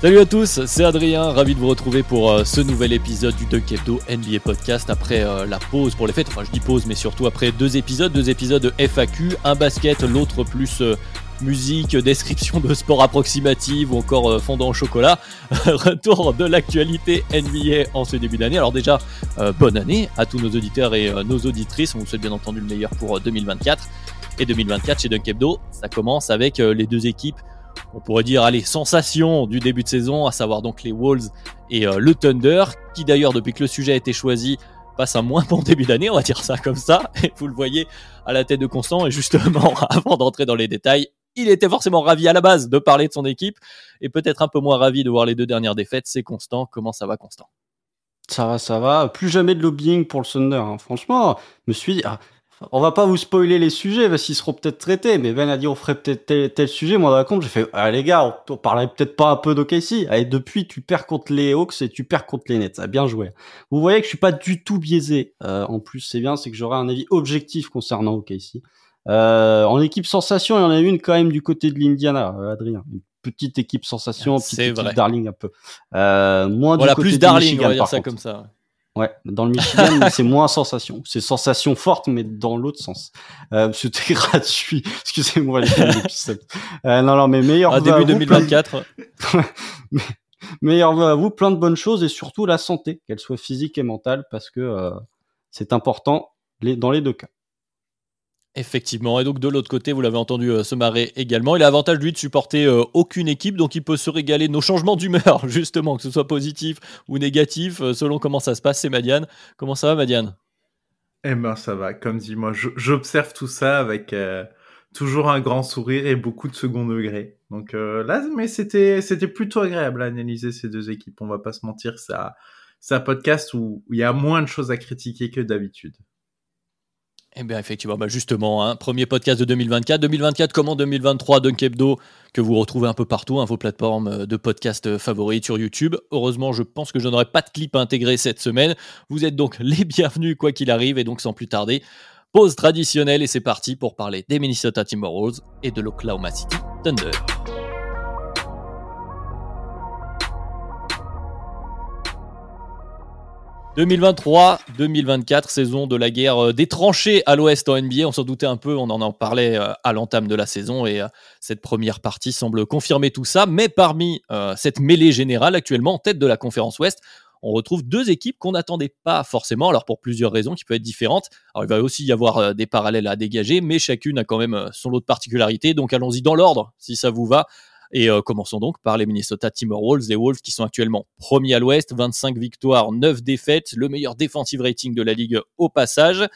Salut à tous, c'est Adrien, ravi de vous retrouver pour euh, ce nouvel épisode du Dunk Hebdo NBA Podcast après euh, la pause pour les fêtes, enfin je dis pause mais surtout après deux épisodes, deux épisodes FAQ, un basket, l'autre plus euh, musique, description de sport approximative ou encore fondant au chocolat. Retour de l'actualité NBA en ce début d'année. Alors déjà, bonne année à tous nos auditeurs et nos auditrices, on vous souhaite bien entendu le meilleur pour euh, 2024. Et 2024 chez Dunk Hebdo, ça commence avec les deux équipes on pourrait dire, allez, sensation du début de saison, à savoir donc les Wolves et euh, le Thunder, qui d'ailleurs, depuis que le sujet a été choisi, passe un moins bon début d'année, on va dire ça comme ça, et vous le voyez à la tête de Constant, et justement, avant d'entrer dans les détails, il était forcément ravi à la base de parler de son équipe, et peut-être un peu moins ravi de voir les deux dernières défaites, c'est Constant, comment ça va Constant? Ça va, ça va. Plus jamais de lobbying pour le Thunder. hein. Franchement, je me suis dit, ah, on va pas vous spoiler les sujets parce qu'ils seront peut-être traités. Mais Ben a dit on ferait peut-être tel, tel sujet. Moi, dans la compte, j'ai fait, ah les gars, on, on parlerait peut-être pas un peu d'OKC. Allez, depuis, tu perds contre les Hawks et tu perds contre les Nets. Ça a bien joué. Vous voyez que je suis pas du tout biaisé. Euh, en plus, c'est bien, c'est que j'aurai un avis objectif concernant OKC. Euh, en équipe sensation, il y en a une quand même du côté de l'Indiana, euh, Adrien. Une petite équipe sensation, petite C'est équipe vrai. darling un peu. Euh, moins Voilà, du côté plus darling, Michigan, on va dire ça contre. comme ça. Ouais, dans le Michigan, c'est moins sensation. C'est sensation forte, mais dans l'autre sens. Euh, C'était gratuit. Excusez-moi les. Euh, non, non, mais meilleur À vœu à début vous, plein de- 2024, meilleur à vous, plein de bonnes choses et surtout la santé, qu'elle soit physique et mentale, parce que euh, c'est important les, dans les deux cas. Effectivement, et donc de l'autre côté, vous l'avez entendu euh, se marrer également. Il a l'avantage lui de supporter euh, aucune équipe, donc il peut se régaler nos changements d'humeur, justement, que ce soit positif ou négatif, euh, selon comment ça se passe. C'est Madiane. Comment ça va, Madiane? Eh ben ça va, comme dit moi, j'observe tout ça avec toujours un grand sourire et beaucoup de second degré. Donc là, mais c'était plutôt agréable à analyser ces deux équipes. On va pas se mentir, c'est un podcast où il y a moins de choses à critiquer que d'habitude. Eh bien, effectivement, bah justement, hein, premier podcast de 2024. 2024 comme en 2023, Dunk Hebdo, que vous retrouvez un peu partout, hein, vos plateformes euh, de podcast euh, favorites sur YouTube. Heureusement, je pense que je n'aurai pas de clip à intégrer cette semaine. Vous êtes donc les bienvenus, quoi qu'il arrive, et donc sans plus tarder, pause traditionnelle, et c'est parti pour parler des Minnesota Timberwolves et de l'Oklahoma City Thunder. « 2023-2024, saison de la guerre euh, des tranchées à l'ouest en NBA. On s'en doutait un peu, on en parlait euh, à l'entame de la saison et euh, cette première partie semble confirmer tout ça. Mais parmi cette mêlée générale actuellement en tête de la conférence ouest, on retrouve deux équipes qu'on n'attendait pas forcément, alors pour plusieurs raisons qui peuvent être différentes. Alors il va aussi y avoir des parallèles à dégager, mais chacune a quand même son lot de particularités. Donc allons-y dans l'ordre, si ça vous va. Et euh, commençons donc par les Minnesota Timberwolves, les Wolves qui sont actuellement premiers à l'Ouest, 25 victoires, 9 défaites, le meilleur defensive rating de la ligue au passage.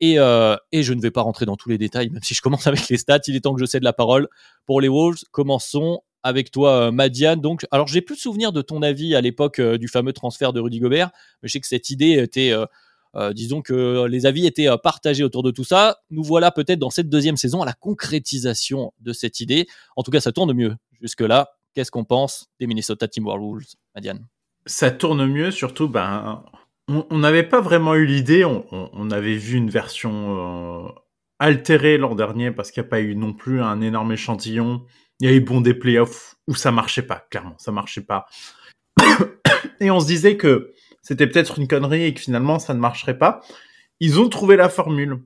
Et, euh, et je ne vais pas rentrer dans tous les détails, même si je commence avec les stats, il est temps que je cède la parole pour les Wolves. Commençons avec toi, euh, Madiane. Donc, alors j'ai plus de souvenir de ton avis à l'époque du fameux transfert de Rudy Gobert, mais je sais que cette idée était, disons que les avis étaient partagés autour de tout ça. Nous voilà peut-être dans cette deuxième saison à la concrétisation de cette idée. En tout cas, ça tourne mieux jusque-là. Qu'est-ce qu'on pense des Minnesota Timberwolves, Madiane? Ça tourne mieux, surtout ben on n'avait pas vraiment eu l'idée. On avait vu une version euh, altérée l'an dernier parce qu'il n'y a pas eu non plus un énorme échantillon. Il y a eu bon des playoffs où ça marchait pas, clairement, ça marchait pas. et on se disait que c'était peut-être une connerie et que finalement ça ne marcherait pas. Ils ont trouvé la formule,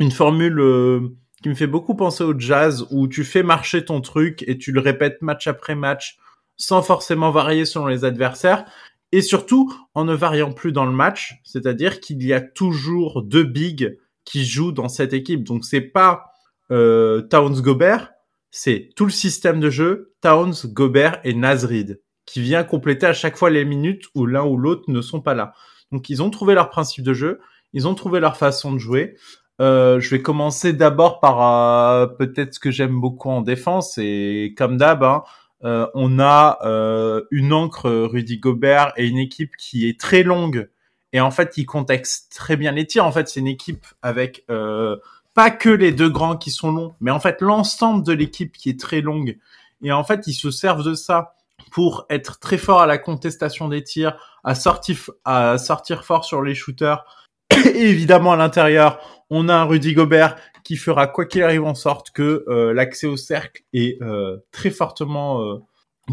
une formule euh, qui me fait beaucoup penser au jazz où tu fais marcher ton truc et tu le répètes match après match sans forcément varier selon les adversaires et surtout en ne variant plus dans le match, c'est-à-dire qu'il y a toujours deux bigs qui jouent dans cette équipe. Donc c'est pas euh, Towns Gobert, c'est tout le système de jeu Towns, Gobert et Nasrid qui vient compléter à chaque fois les minutes où l'un ou l'autre ne sont pas là. Donc ils ont trouvé leur principe de jeu, ils ont trouvé leur façon de jouer. Euh, je vais commencer d'abord par euh, peut-être ce que j'aime beaucoup en défense et comme d'hab, hein, euh, on a euh, une encre Rudy Gobert et une équipe qui est très longue et en fait qui contexte très bien les tirs. En fait, c'est une équipe avec euh, pas que les deux grands qui sont longs, mais en fait l'ensemble de l'équipe qui est très longue. Et en fait, ils se servent de ça pour être très fort à la contestation des tirs, à sortir, à sortir fort sur les shooters. Et évidemment, à l'intérieur, on a un Rudy Gobert qui fera quoi qu'il arrive en sorte que euh, l'accès au cercle est euh, très fortement euh,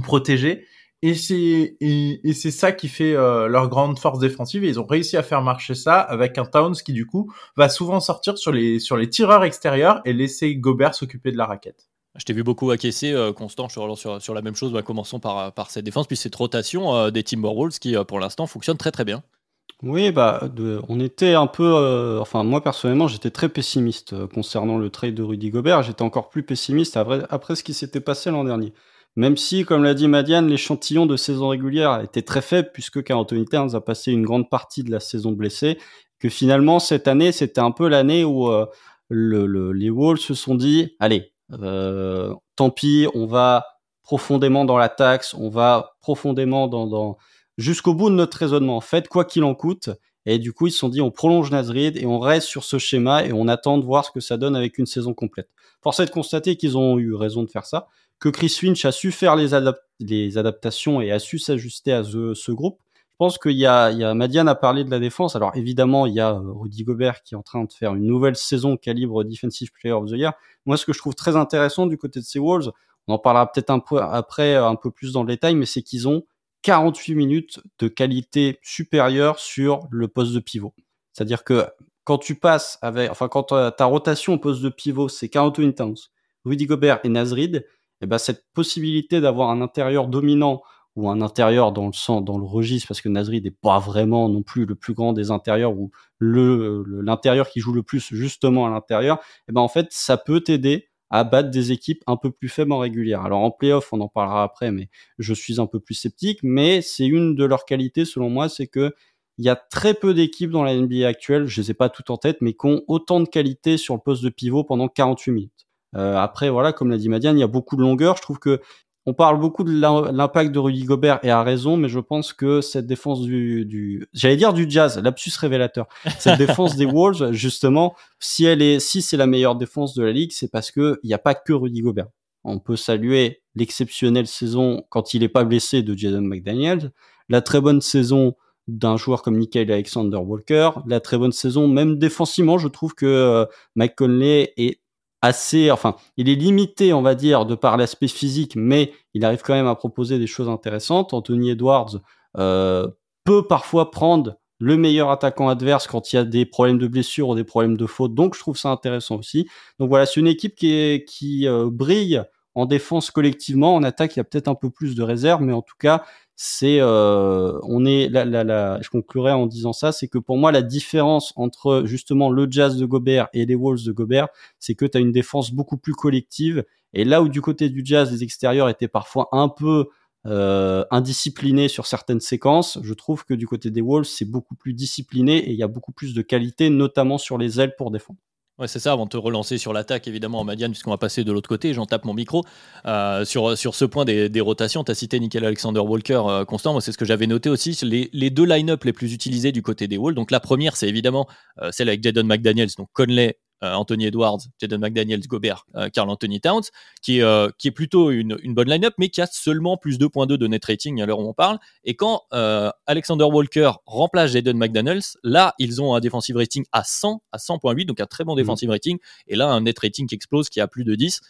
protégé. Et c'est et, ça qui fait leur grande force défensive. Et ils ont réussi à faire marcher ça avec un Towns qui du coup va souvent sortir sur les sur les tireurs extérieurs et laisser Gobert s'occuper de la raquette. Je t'ai vu beaucoup acquiescer, Constant, sur, sur, sur, la même chose. Bah, commençons par, par cette défense, puis cette rotation des Timberwolves qui, pour l'instant, fonctionne très très bien. Oui, bah, on était un peu, euh, enfin moi personnellement, j'étais très pessimiste euh, concernant le trade de Rudy Gobert. J'étais encore plus pessimiste après, ce qui s'était passé l'an dernier. Même si, comme l'a dit Madiane, l'échantillon de saison régulière était très faible puisque Carl Anthony Towns a passé une grande partie de la saison blessé, que finalement cette année c'était un peu l'année où euh, le, les Wolves se sont dit, allez, tant pis, on va profondément dans la taxe, on va profondément dans jusqu'au bout de notre raisonnement. En fait, quoi qu'il en coûte. Et du coup, ils se sont dit, on prolonge Nazrid et on reste sur ce schéma et on attend de voir ce que ça donne avec une saison complète. Force est de constater qu'ils ont eu raison de faire ça, que Chris Finch a su faire les, les adaptations et a su s'ajuster à ce, groupe. Je pense qu'il y a, il y a Madiane a parlé de la défense. Alors évidemment, il y a euh, Rudy Gobert qui est en train de faire une nouvelle saison calibre Defensive Player of the Year. Moi, ce que je trouve très intéressant du côté de ces Wolves, on en parlera peut-être un peu après, un peu plus dans le détail, mais c'est qu'ils ont 48 minutes de qualité supérieure sur le poste de pivot. C'est-à-dire que quand tu passes avec, enfin, quand ta rotation au poste de pivot, c'est 41 Towns, Rudy Gobert et Nazrid, et eh ben, cette possibilité d'avoir un intérieur dominant ou un intérieur dans le sens, dans le registre, parce que Nazrid n'est pas vraiment non plus le plus grand des intérieurs ou l'intérieur qui joue le plus justement à l'intérieur, et eh ben, en fait, ça peut t'aider à battre des équipes un peu plus faibles en régulière. Alors en playoff, on en parlera après, mais je suis un peu plus sceptique. Mais c'est une de leurs qualités, selon moi, c'est que il y a très peu d'équipes dans la NBA actuelle, je ne les ai pas toutes en tête, mais qui ont autant de qualité sur le poste de pivot pendant 48 minutes. Euh, après, voilà, comme l'a dit Madiane, il y a beaucoup de longueur. Je trouve que on parle beaucoup de l'impact de Rudy Gobert et à raison, mais je pense que cette défense du, du j'allais dire du jazz, lapsus révélateur. Cette défense des Wolves, justement, si elle est, si c'est la meilleure défense de la ligue, c'est parce que il n'y a pas que Rudy Gobert. On peut saluer l'exceptionnelle saison quand il n'est pas blessé de Jaden McDaniels, la très bonne saison d'un joueur comme Nickel Alexander Walker, la très bonne saison même défensivement, je trouve que euh, Mike Conley est assez, enfin, il est limité, on va dire, de par l'aspect physique, mais il arrive quand même à proposer des choses intéressantes. Anthony Edwards euh, peut parfois prendre le meilleur attaquant adverse quand il y a des problèmes de blessure ou des problèmes de faute, donc je trouve ça intéressant aussi. Donc voilà, c'est une équipe qui, est, qui euh, brille en défense collectivement, en attaque il y a peut-être un peu plus de réserve, mais en tout cas c'est euh, on est la, la, la, je conclurai en disant ça, c'est que pour moi la différence entre justement le Jazz de Gobert et les Wolves de Gobert, c'est que tu as une défense beaucoup plus collective et là où du côté du Jazz les extérieurs étaient parfois un peu euh, indisciplinés sur certaines séquences, je trouve que du côté des Wolves c'est beaucoup plus discipliné et il y a beaucoup plus de qualité notamment sur les ailes pour défendre. Ouais, c'est ça, avant de te relancer sur l'attaque, évidemment, en Madiane, puisqu'on va passer de l'autre côté, j'en tape mon micro. Euh, sur, sur ce point des, des rotations, tu cité Nickel Alexander Walker euh, constant, moi c'est ce que j'avais noté aussi, les, les deux line-up les plus utilisés du côté des Wolves. Donc la première, c'est évidemment euh, celle avec Jadon McDaniels, donc Conley Anthony Edwards, Jaden McDaniels, Gobert, euh, Carl Anthony Towns, qui, euh, qui est plutôt une, une bonne line-up, mais qui a seulement plus 2.2 de net rating à l'heure où on parle. Et quand Alexander Walker remplace Jaden McDaniels, là, ils ont un defensive rating à 100, à 100.8, donc un très bon mmh. defensive rating. Et là, un net rating qui explose, qui a plus de 10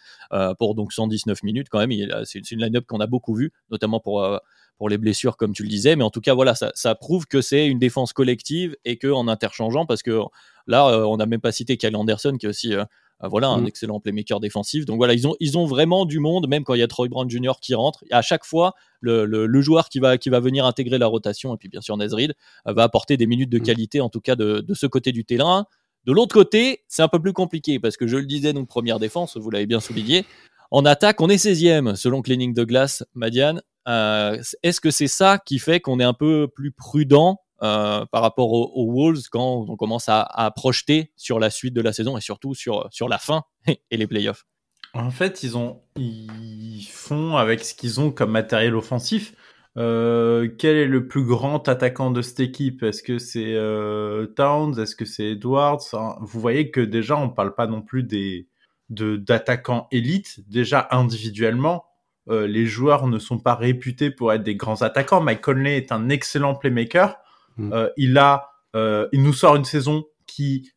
pour donc 119 minutes quand même. C'est une line-up qu'on a beaucoup vu, notamment pour pour les blessures, comme tu le disais. Mais en tout cas, voilà, ça, ça prouve que c'est une défense collective et que en interchangeant, parce que Là, euh, on n'a même pas cité Kyle Anderson, qui est aussi euh, euh, voilà, un mm. excellent playmaker défensif. Donc voilà, ils ont, ils ont vraiment du monde, même quand il y a Troy Brown Jr. qui rentre. à chaque fois, le, le, joueur qui va, qui va venir intégrer la rotation, et puis bien sûr Nezrid, va apporter des minutes de mm. qualité, en tout cas de, de ce côté du terrain. De l'autre côté, c'est un peu plus compliqué parce que je le disais, donc première défense, vous l'avez bien souligné. En attaque, on est 16e selon Cleaning de Glace, Madiane. Euh, est-ce que c'est ça qui fait qu'on est un peu plus prudent euh, par rapport aux, Wolves quand on commence à, projeter sur la suite de la saison et surtout sur, sur la fin et les playoffs En fait, ils, ont, ils font avec ce qu'ils ont comme matériel offensif. Euh, quel est le plus grand attaquant de cette équipe? Est-ce que c'est Towns? Est-ce que c'est Edwards? Vous voyez que déjà, on ne parle pas non plus des d'attaquants élites. Déjà individuellement, euh, les joueurs ne sont pas réputés pour être des grands attaquants. Mike Conley est un excellent playmaker. Mm. Euh, il a, euh, il nous sort une saison qui,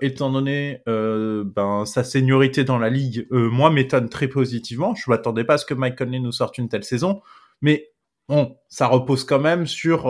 étant donné ben, sa seniorité dans la ligue, moi m'étonne très positivement. Je m'attendais pas à ce que Mike Conley nous sorte une telle saison, mais bon, ça repose quand même sur,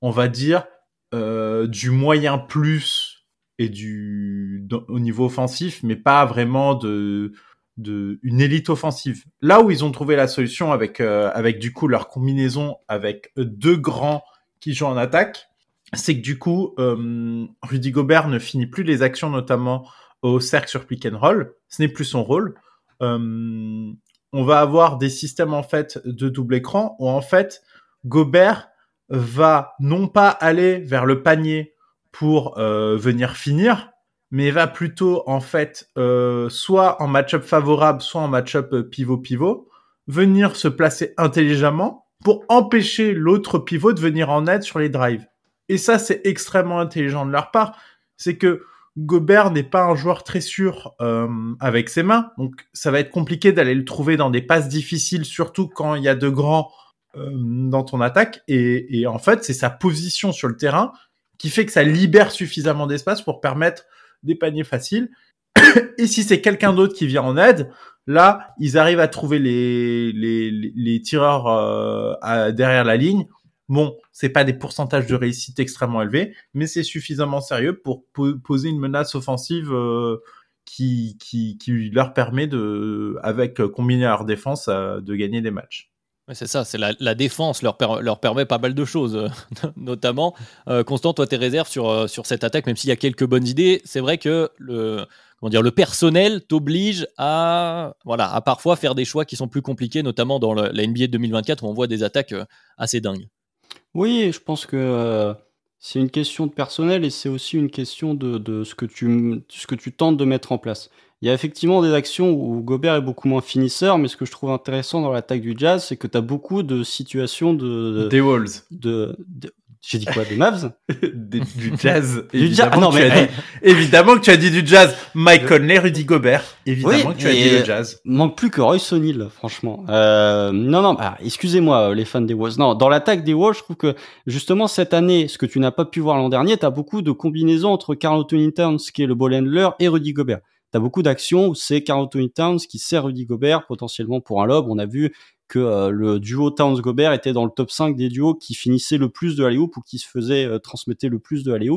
on va dire, du moyen plus et du au niveau offensif, mais pas vraiment de de une élite offensive. Là où ils ont trouvé la solution avec euh, avec du coup leur combinaison avec deux grands qui jouent en attaque, c'est que du coup euh, Rudy Gobert ne finit plus les actions notamment au cercle sur pick and roll, ce n'est plus son rôle. Euh, on va avoir des systèmes en fait de double écran où en fait Gobert va non pas aller vers le panier pour venir finir, mais va plutôt en fait euh, soit en match-up favorable, soit en match-up pivot-pivot, venir se placer intelligemment pour empêcher l'autre pivot de venir en aide sur les drives. Et ça, c'est extrêmement intelligent de leur part. C'est que Gobert n'est pas un joueur très sûr euh, avec ses mains, donc ça va être compliqué d'aller le trouver dans des passes difficiles, surtout quand il y a de grands euh, dans ton attaque. Et, et en fait, c'est sa position sur le terrain qui fait que ça libère suffisamment d'espace pour permettre des paniers faciles. Et si c'est quelqu'un d'autre qui vient en aide, là, ils arrivent à trouver les, les, tireurs euh, derrière la ligne. Bon, c'est pas des pourcentages de réussite extrêmement élevés, mais c'est suffisamment sérieux pour poser une menace offensive euh, qui, leur permet de, avec combiné à leur défense, euh, de gagner des matchs c'est ça, c'est la, défense leur, permet pas mal de choses, euh, notamment. Euh, Constant, toi, tes réserves sur, euh, cette attaque, même s'il y a quelques bonnes idées, c'est vrai que le, personnel t'oblige à, voilà, à parfois faire des choix qui sont plus compliqués, notamment dans la NBA de 2024 où on voit des attaques assez dingues. Oui, je pense que c'est une question de personnel et c'est aussi une question de, de ce, que tu, ce que tu tentes de mettre en place. Il y a effectivement des actions où Gobert est beaucoup moins finisseur, mais ce que je trouve intéressant dans l'attaque du Jazz, c'est que tu as beaucoup de situations de... Des Walls. De, j'ai dit quoi Des Mavs? Du jazz. du jazz. Ah non, mais dit, évidemment que tu as dit du jazz. Mike Conley, Rudy Gobert. Évidemment que tu as dit le jazz. Manque plus que Royce O'Neal, franchement. Euh, non, non, bah, excusez-moi, les fans des Wolves. Non, dans l'attaque des Wolves, je trouve que justement cette année, ce que tu n'as pas pu voir l'an dernier, tu as beaucoup de combinaisons entre Carl Anthony Towns, qui est le ball handler, et Rudy Gobert tu beaucoup d'actions où c'est Carl Anthony Towns qui sert Rudy Gobert potentiellement pour un lob. On a vu que euh, le duo Towns-Gobert était dans le top 5 des duos qui finissaient le plus de alley ou qui se faisaient euh, transmettre le plus de alley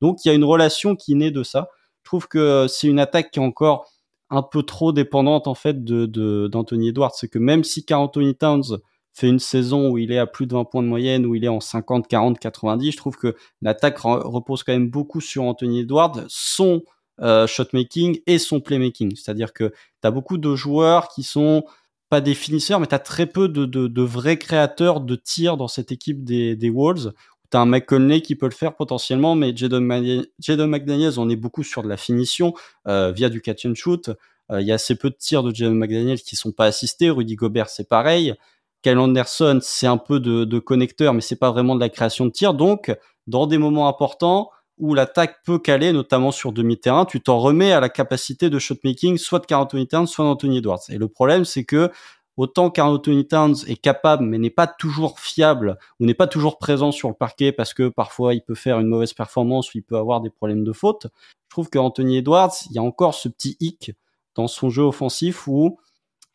Donc il y a une relation qui naît de ça. Je trouve que euh, c'est une attaque qui est encore un peu trop dépendante en fait de d'Anthony Edwards. C'est que même si Carl Anthony Towns fait une saison où il est à plus de 20 points de moyenne, où il est en 50, 40, 90, je trouve que l'attaque repose quand même beaucoup sur Anthony Edwards. Son euh, shotmaking et son playmaking. C'est-à-dire que tu as beaucoup de joueurs qui sont pas des finisseurs, mais tu as très peu de, de, de, vrais créateurs de tirs dans cette équipe des, des Wolves. Tu as un McConley qui peut le faire potentiellement, mais Jadon, McDaniels, on est beaucoup sur de la finition euh, via du catch and shoot. Euh, il y a assez peu de tirs de Jadon McDaniels qui sont pas assistés. Rudy Gobert, c'est pareil. Kyle Anderson, c'est un peu de, de connecteur, mais c'est pas vraiment de la création de tirs. Donc, dans des moments importants, où l'attaque peut caler, notamment sur demi-terrain, tu t'en remets à la capacité de shotmaking, soit de Carl Anthony Towns, soit d'Anthony Edwards. Et le problème, c'est que autant Carl Anthony Towns est capable, mais n'est pas toujours fiable, ou n'est pas toujours présent sur le parquet, parce que parfois il peut faire une mauvaise performance, ou il peut avoir des problèmes de faute, je trouve qu'Anthony Edwards, il y a encore ce petit hic dans son jeu offensif où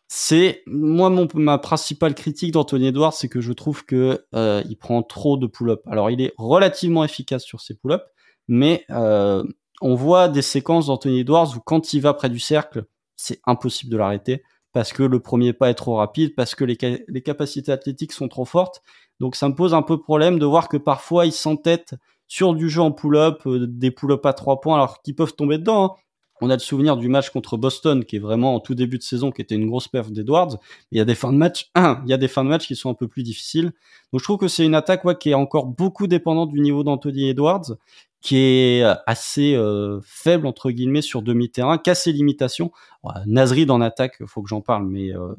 c'est moi ma principale critique d'Anthony Edwards, c'est que je trouve que euh, il prend trop de pull-up. Alors il est relativement efficace sur ses pull-up, mais euh, on voit des séquences d'Anthony Edwards où quand il va près du cercle, c'est impossible de l'arrêter parce que le premier pas est trop rapide, parce que les, capacités athlétiques sont trop fortes. Donc ça me pose un peu problème de voir que parfois il s'entête sur du jeu en pull-up, des pull-up à trois points, alors qu'ils peuvent tomber dedans. Hein. On a le souvenir du match contre Boston, qui est vraiment en tout début de saison, qui était une grosse perf d'Edwards. Il y a des fins de match, il y a des fins de match qui sont un peu plus difficiles. Donc je trouve que c'est une attaque qui est encore beaucoup dépendante du niveau d'Anthony Edwards, qui est assez euh, faible entre guillemets sur demi-terrain, qui a ses limitations. Nasrid en attaque, faut que j'en parle, mais euh,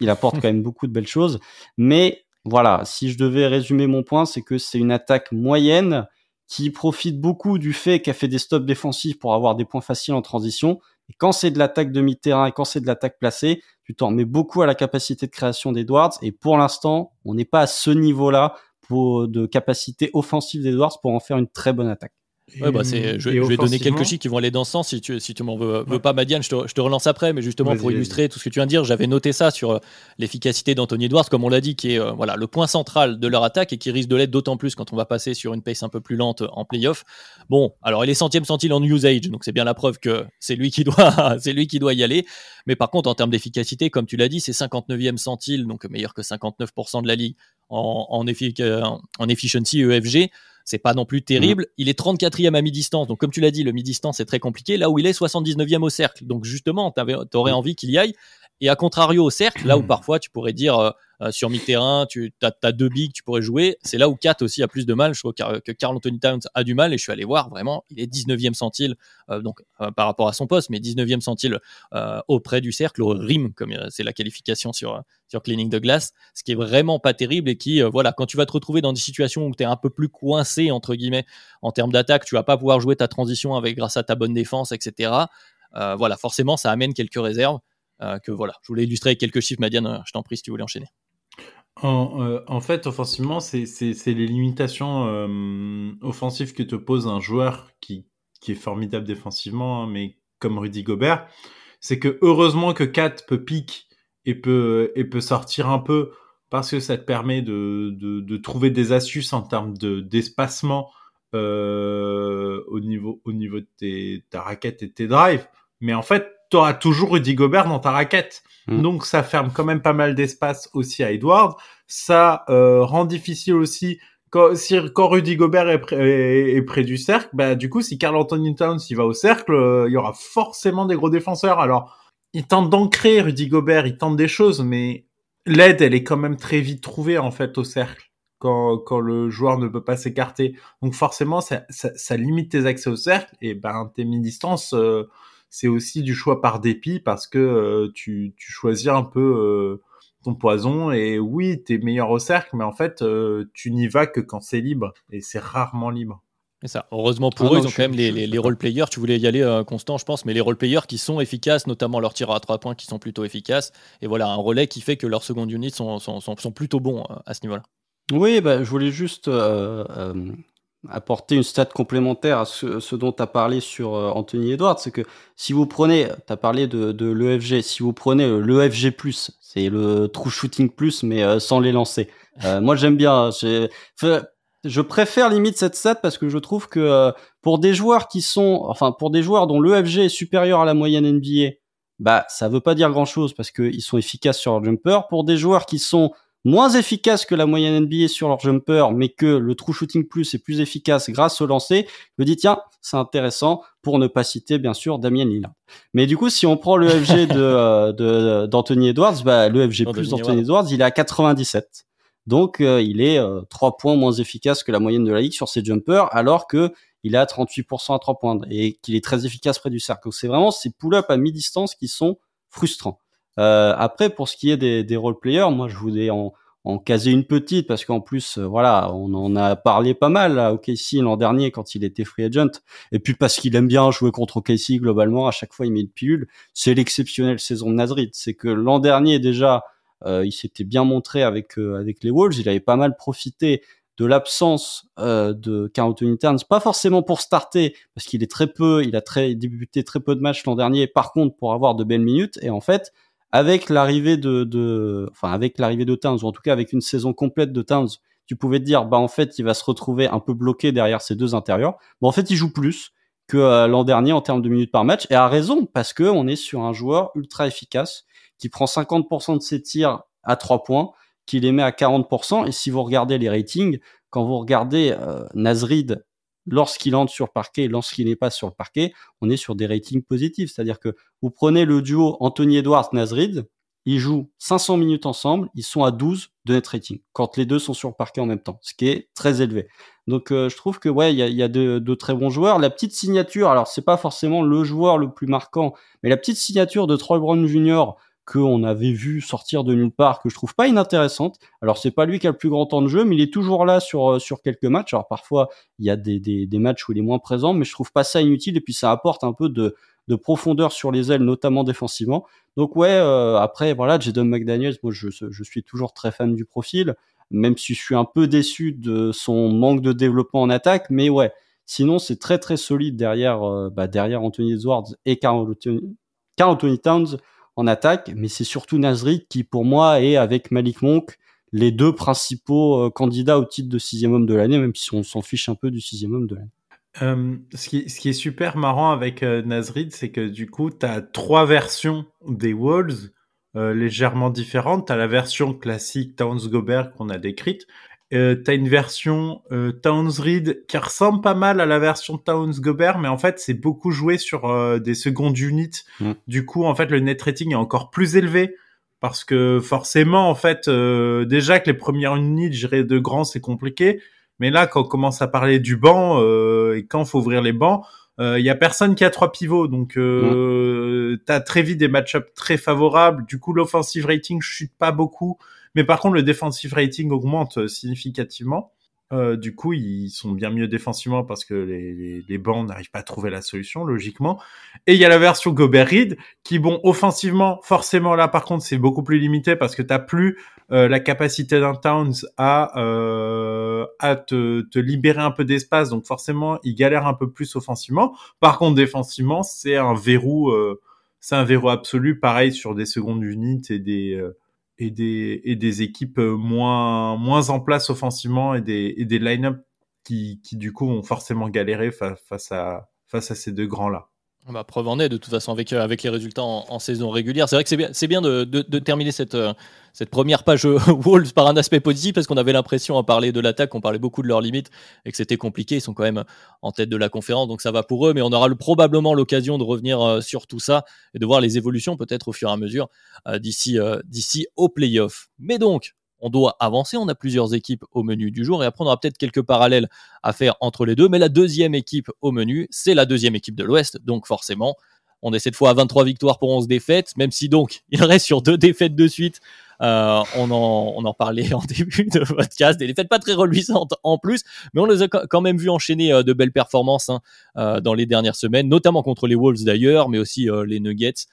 il, apporte quand même beaucoup de belles choses. Mais voilà, si je devais résumer mon point, c'est que c'est une attaque moyenne qui profite beaucoup du fait qu'elle fait des stops défensifs pour avoir des points faciles en transition. Et quand c'est de l'attaque demi-terrain et quand c'est de l'attaque placée, tu t'en mets beaucoup à la capacité de création d'Edwards. Et pour l'instant, on n'est pas à ce niveau-là pour, de capacité offensive d'Edwards pour en faire une très bonne attaque. Ouais, bah c'est, je, vais donner quelques chiffres qui vont aller dans ce sens. Si tu, si tu m'en veux, pas, Madiane, je te, je te, relance après. Mais justement, pour illustrer tout ce que tu viens de dire, j'avais noté ça sur euh, l'efficacité d'Anthony Edwards, comme on l'a dit, qui est euh, voilà, le point central de leur attaque et qui risque de l'être d'autant plus quand on va passer sur une pace un peu plus lente en playoff. Bon, alors il est centième centile en usage, donc c'est bien la preuve que c'est lui, qui doit, c'est lui qui doit y aller. Mais par contre, en termes d'efficacité, comme tu l'as dit, c'est 59e centile, donc meilleur que 59% de la ligue en, en, en efficiency EFG c'est pas non plus terrible. Mm. Il est 34e à mi-distance, donc comme tu l'as dit, le mi-distance c'est très compliqué. Là où il est 79e au cercle, donc justement, tu aurais mm. envie qu'il y aille. Et à contrario au cercle, là où mm. parfois tu pourrais dire euh, euh, sur mi-terrain, tu as, deux bigs, tu pourrais jouer, c'est là où Kat aussi a plus de mal. Je trouve que Carl Anthony Towns a du mal et je suis allé voir vraiment, il est 19e centile, euh, donc par rapport à son poste, mais 19e centile auprès du cercle, au rim, comme c'est la qualification sur, sur Cleaning de glace, ce qui est vraiment pas terrible et qui, voilà, quand tu vas te retrouver dans des situations où tu es un peu plus coincé, entre guillemets, en termes d'attaque, tu vas pas pouvoir jouer ta transition avec grâce à ta bonne défense, etc. voilà, forcément, ça amène quelques réserves. Euh, que voilà, je voulais illustrer avec quelques chiffres. Madiane, euh, je t'en prie si tu voulais enchaîner. En, euh, fait, offensivement, c'est les limitations offensives que te pose un joueur qui, est formidable défensivement, hein, mais comme Rudy Gobert, c'est que heureusement que Kat peut pique et peut, et peut sortir un peu parce que ça te permet de, trouver des astuces en termes d'espacement au, niveau, au niveau de ta raquette et de tes drives. Mais en fait, tu auras toujours Rudy Gobert dans ta raquette. Mm. Donc ça ferme quand même pas mal d'espace aussi à Edward. Ça euh, rend difficile aussi quand, si, quand Rudy Gobert est, près, est, près du cercle, bah du coup si Carl Anthony Towns il va au cercle, euh, il y aura forcément des gros défenseurs. Alors il tente d'ancrer Rudy Gobert, il tente des choses, mais l'aide elle est quand même très vite trouvée en fait au cercle. Quand, quand le joueur ne peut pas s'écarter. Donc forcément, ça, ça, ça, limite tes accès au cercle et ben tes mi-distance, euh, c'est aussi du choix par dépit parce que euh, tu, tu, choisis un peu euh, ton poison et oui, tu es meilleur au cercle, mais en fait, euh, tu n'y vas que quand c'est libre et c'est rarement libre. Et ça, heureusement pour ah eux, ils ont quand même les, les, role-players. Tu voulais y aller, Constant, je pense, mais les role-players qui sont efficaces, notamment leurs tireurs à trois points qui sont plutôt efficaces. Et voilà, un relais qui fait que leurs second units sont, sont, sont, plutôt bons à ce niveau-là. Oui, bah, je voulais juste apporter une stat complémentaire à ce, dont tu as parlé sur euh, Anthony Edwards, c'est que si vous prenez, tu as parlé de, de l'EFG, si vous prenez euh, l'EFG+, c'est le true shooting plus, mais euh, sans les lancer. moi j'aime bien, je préfère limite cette stat parce que je trouve que pour des joueurs qui sont, enfin pour des joueurs dont l'EFG est supérieur à la moyenne NBA, bah ça veut pas dire grand chose parce qu'ils sont efficaces sur leur jumper. Pour des joueurs qui sont moins efficace que la moyenne NBA sur leur jumper, mais que le true shooting plus est plus efficace grâce au lancer, je me dis tiens, c'est intéressant pour ne pas citer bien sûr Damien Lillard. Mais du coup, si on prend le FG de de d'Anthony Edwards, bah le FG plus d'Anthony Edwards, il est à 97. Donc euh, il est euh, 3 points moins efficace que la moyenne de la ligue sur ses jumpers, alors que il est à 38% à 3 points et qu'il est très efficace près du cercle. Donc c'est vraiment ces pull-ups à mi-distance qui sont frustrants. Euh, après, pour ce qui est des, des role-players, moi, je voulais en, en caser une petite parce qu'en plus, euh, voilà, on en a parlé pas mal à OKC l'an dernier quand il était free agent. Et puis parce qu'il aime bien jouer contre OKC globalement, à chaque fois il met une pilule. C'est l'exceptionnelle saison de Nazrid. C'est que l'an dernier déjà, euh, il s'était bien montré avec avec les Wolves. Il avait pas mal profité de l'absence euh, de Carl Anthony Towns, pas forcément pour starter, parce qu'il est très peu, il a très débuté très peu de matchs l'an dernier, par contre pour avoir de belles minutes, et en fait, avec l'arrivée de, de, enfin avec l'arrivée de Towns ou en tout cas avec une saison complète de Towns, tu pouvais te dire bah en fait il va se retrouver un peu bloqué derrière ces deux intérieurs. Bon en fait il joue plus que euh, l'an dernier en termes de minutes par match et a raison parce que on est sur un joueur ultra efficace qui prend 50% de ses tirs à 3 points, qui les met à 40% et si vous regardez les ratings, quand vous regardez euh, Nazrid lorsqu'il entre sur le parquet et lorsqu'il n'est pas sur le parquet, on est sur des ratings positifs. C'est-à-dire que vous prenez le duo Anthony Edwards Nasrid, ils jouent 500 minutes ensemble, ils sont à 12 de net rating quand les deux sont sur le parquet en même temps, ce qui est très élevé. Donc euh, je trouve que ouais, il y a, y a de, de, très bons joueurs. La petite signature, alors c'est pas forcément le joueur le plus marquant, mais la petite signature de Troy Brown Jr qu'on avait vu sortir de nulle part, que je trouve pas inintéressante. Alors c'est pas lui qui a le plus grand temps de jeu, mais il est toujours là sur euh, sur quelques matchs. Alors parfois il y a des, des, matchs où il est moins présent, mais je trouve pas ça inutile et puis ça apporte un peu de de profondeur sur les ailes, notamment défensivement. Donc ouais, euh, après voilà, Jadon McDaniels, moi je, je suis toujours très fan du profil, même si je suis un peu déçu de son manque de développement en attaque, mais ouais. Sinon, c'est très très solide derrière, euh, bah, derrière Anthony Edwards et Carl Anthony Towns en attaque, mais c'est surtout Nasrid qui, pour moi, est avec Malik Monk les deux principaux euh, candidats au titre de sixième homme de l'année, même si on s'en fiche un peu du sixième homme de l'année. Euh, ce, qui, est super marrant avec euh, Nasrid, c'est que du coup, tu as trois versions des Wolves légèrement différentes. Tu as la version classique Towns Gobert qu'on a décrite, euh, t'as une version euh, Towns Reed qui ressemble pas mal à la version Towns Gobert, mais en fait c'est beaucoup joué sur euh, des secondes units. Mm. Du coup, en fait, le net rating est encore plus élevé parce que forcément, en fait, euh, déjà que les premières units, gérer de grands, c'est compliqué. Mais là, quand on commence à parler du banc et quand faut ouvrir les bancs, il y a personne qui a trois pivots, donc mm. t'as très vite des match-ups très favorables. Du coup, l'offensive rating chute pas beaucoup. Mais par contre, le defensive rating augmente euh, significativement. Euh, du coup, ils sont bien mieux défensivement parce que les, les, les bancs n'arrivent pas à trouver la solution, logiquement. Et il y a la version Gobert Reed qui, bon, offensivement, forcément, là, par contre, c'est beaucoup plus limité parce que t'as plus euh, la capacité d'un Towns à, euh, à te, te, libérer un peu d'espace. Donc, forcément, il galère un peu plus offensivement. Par contre, défensivement, c'est un verrou, euh, c'est un verrou absolu. Pareil sur des secondes unités et des, euh, et des, et des équipes euh, moins, moins en place offensivement et des, et des line-up qui, qui, du coup, ont forcément galéré face à, face à ces deux grands-là. Bah, preuve en est de toute façon avec, euh, avec les résultats en, saison régulière. C'est vrai que c'est bien, bien de, de, terminer cette, euh, cette première page Wolves par un aspect positif parce qu'on avait l'impression à parler de l'attaque, on parlait beaucoup de leurs limites et que c'était compliqué. Ils sont quand même en tête de la conférence, donc ça va pour eux. Mais on aura probablement l'occasion de revenir sur tout ça et de voir les évolutions peut-être au fur et à mesure d'ici, d'ici au playoff. Mais donc, on doit avancer. On a plusieurs équipes au menu du jour et après on aura peut-être quelques parallèles à faire entre les deux. Mais la deuxième équipe au menu, c'est la deuxième équipe de l'Ouest. Donc forcément, on est cette fois à 23 victoires pour 11 défaites, même si donc il reste sur deux défaites de suite. Euh, on, en, on en parlait en début de podcast, des défaites pas très reluisantes en plus, mais on les a quand même vu enchaîner euh, de belles performances hein, euh, dans les dernières semaines, notamment contre les Wolves d'ailleurs, mais aussi les Nuggets.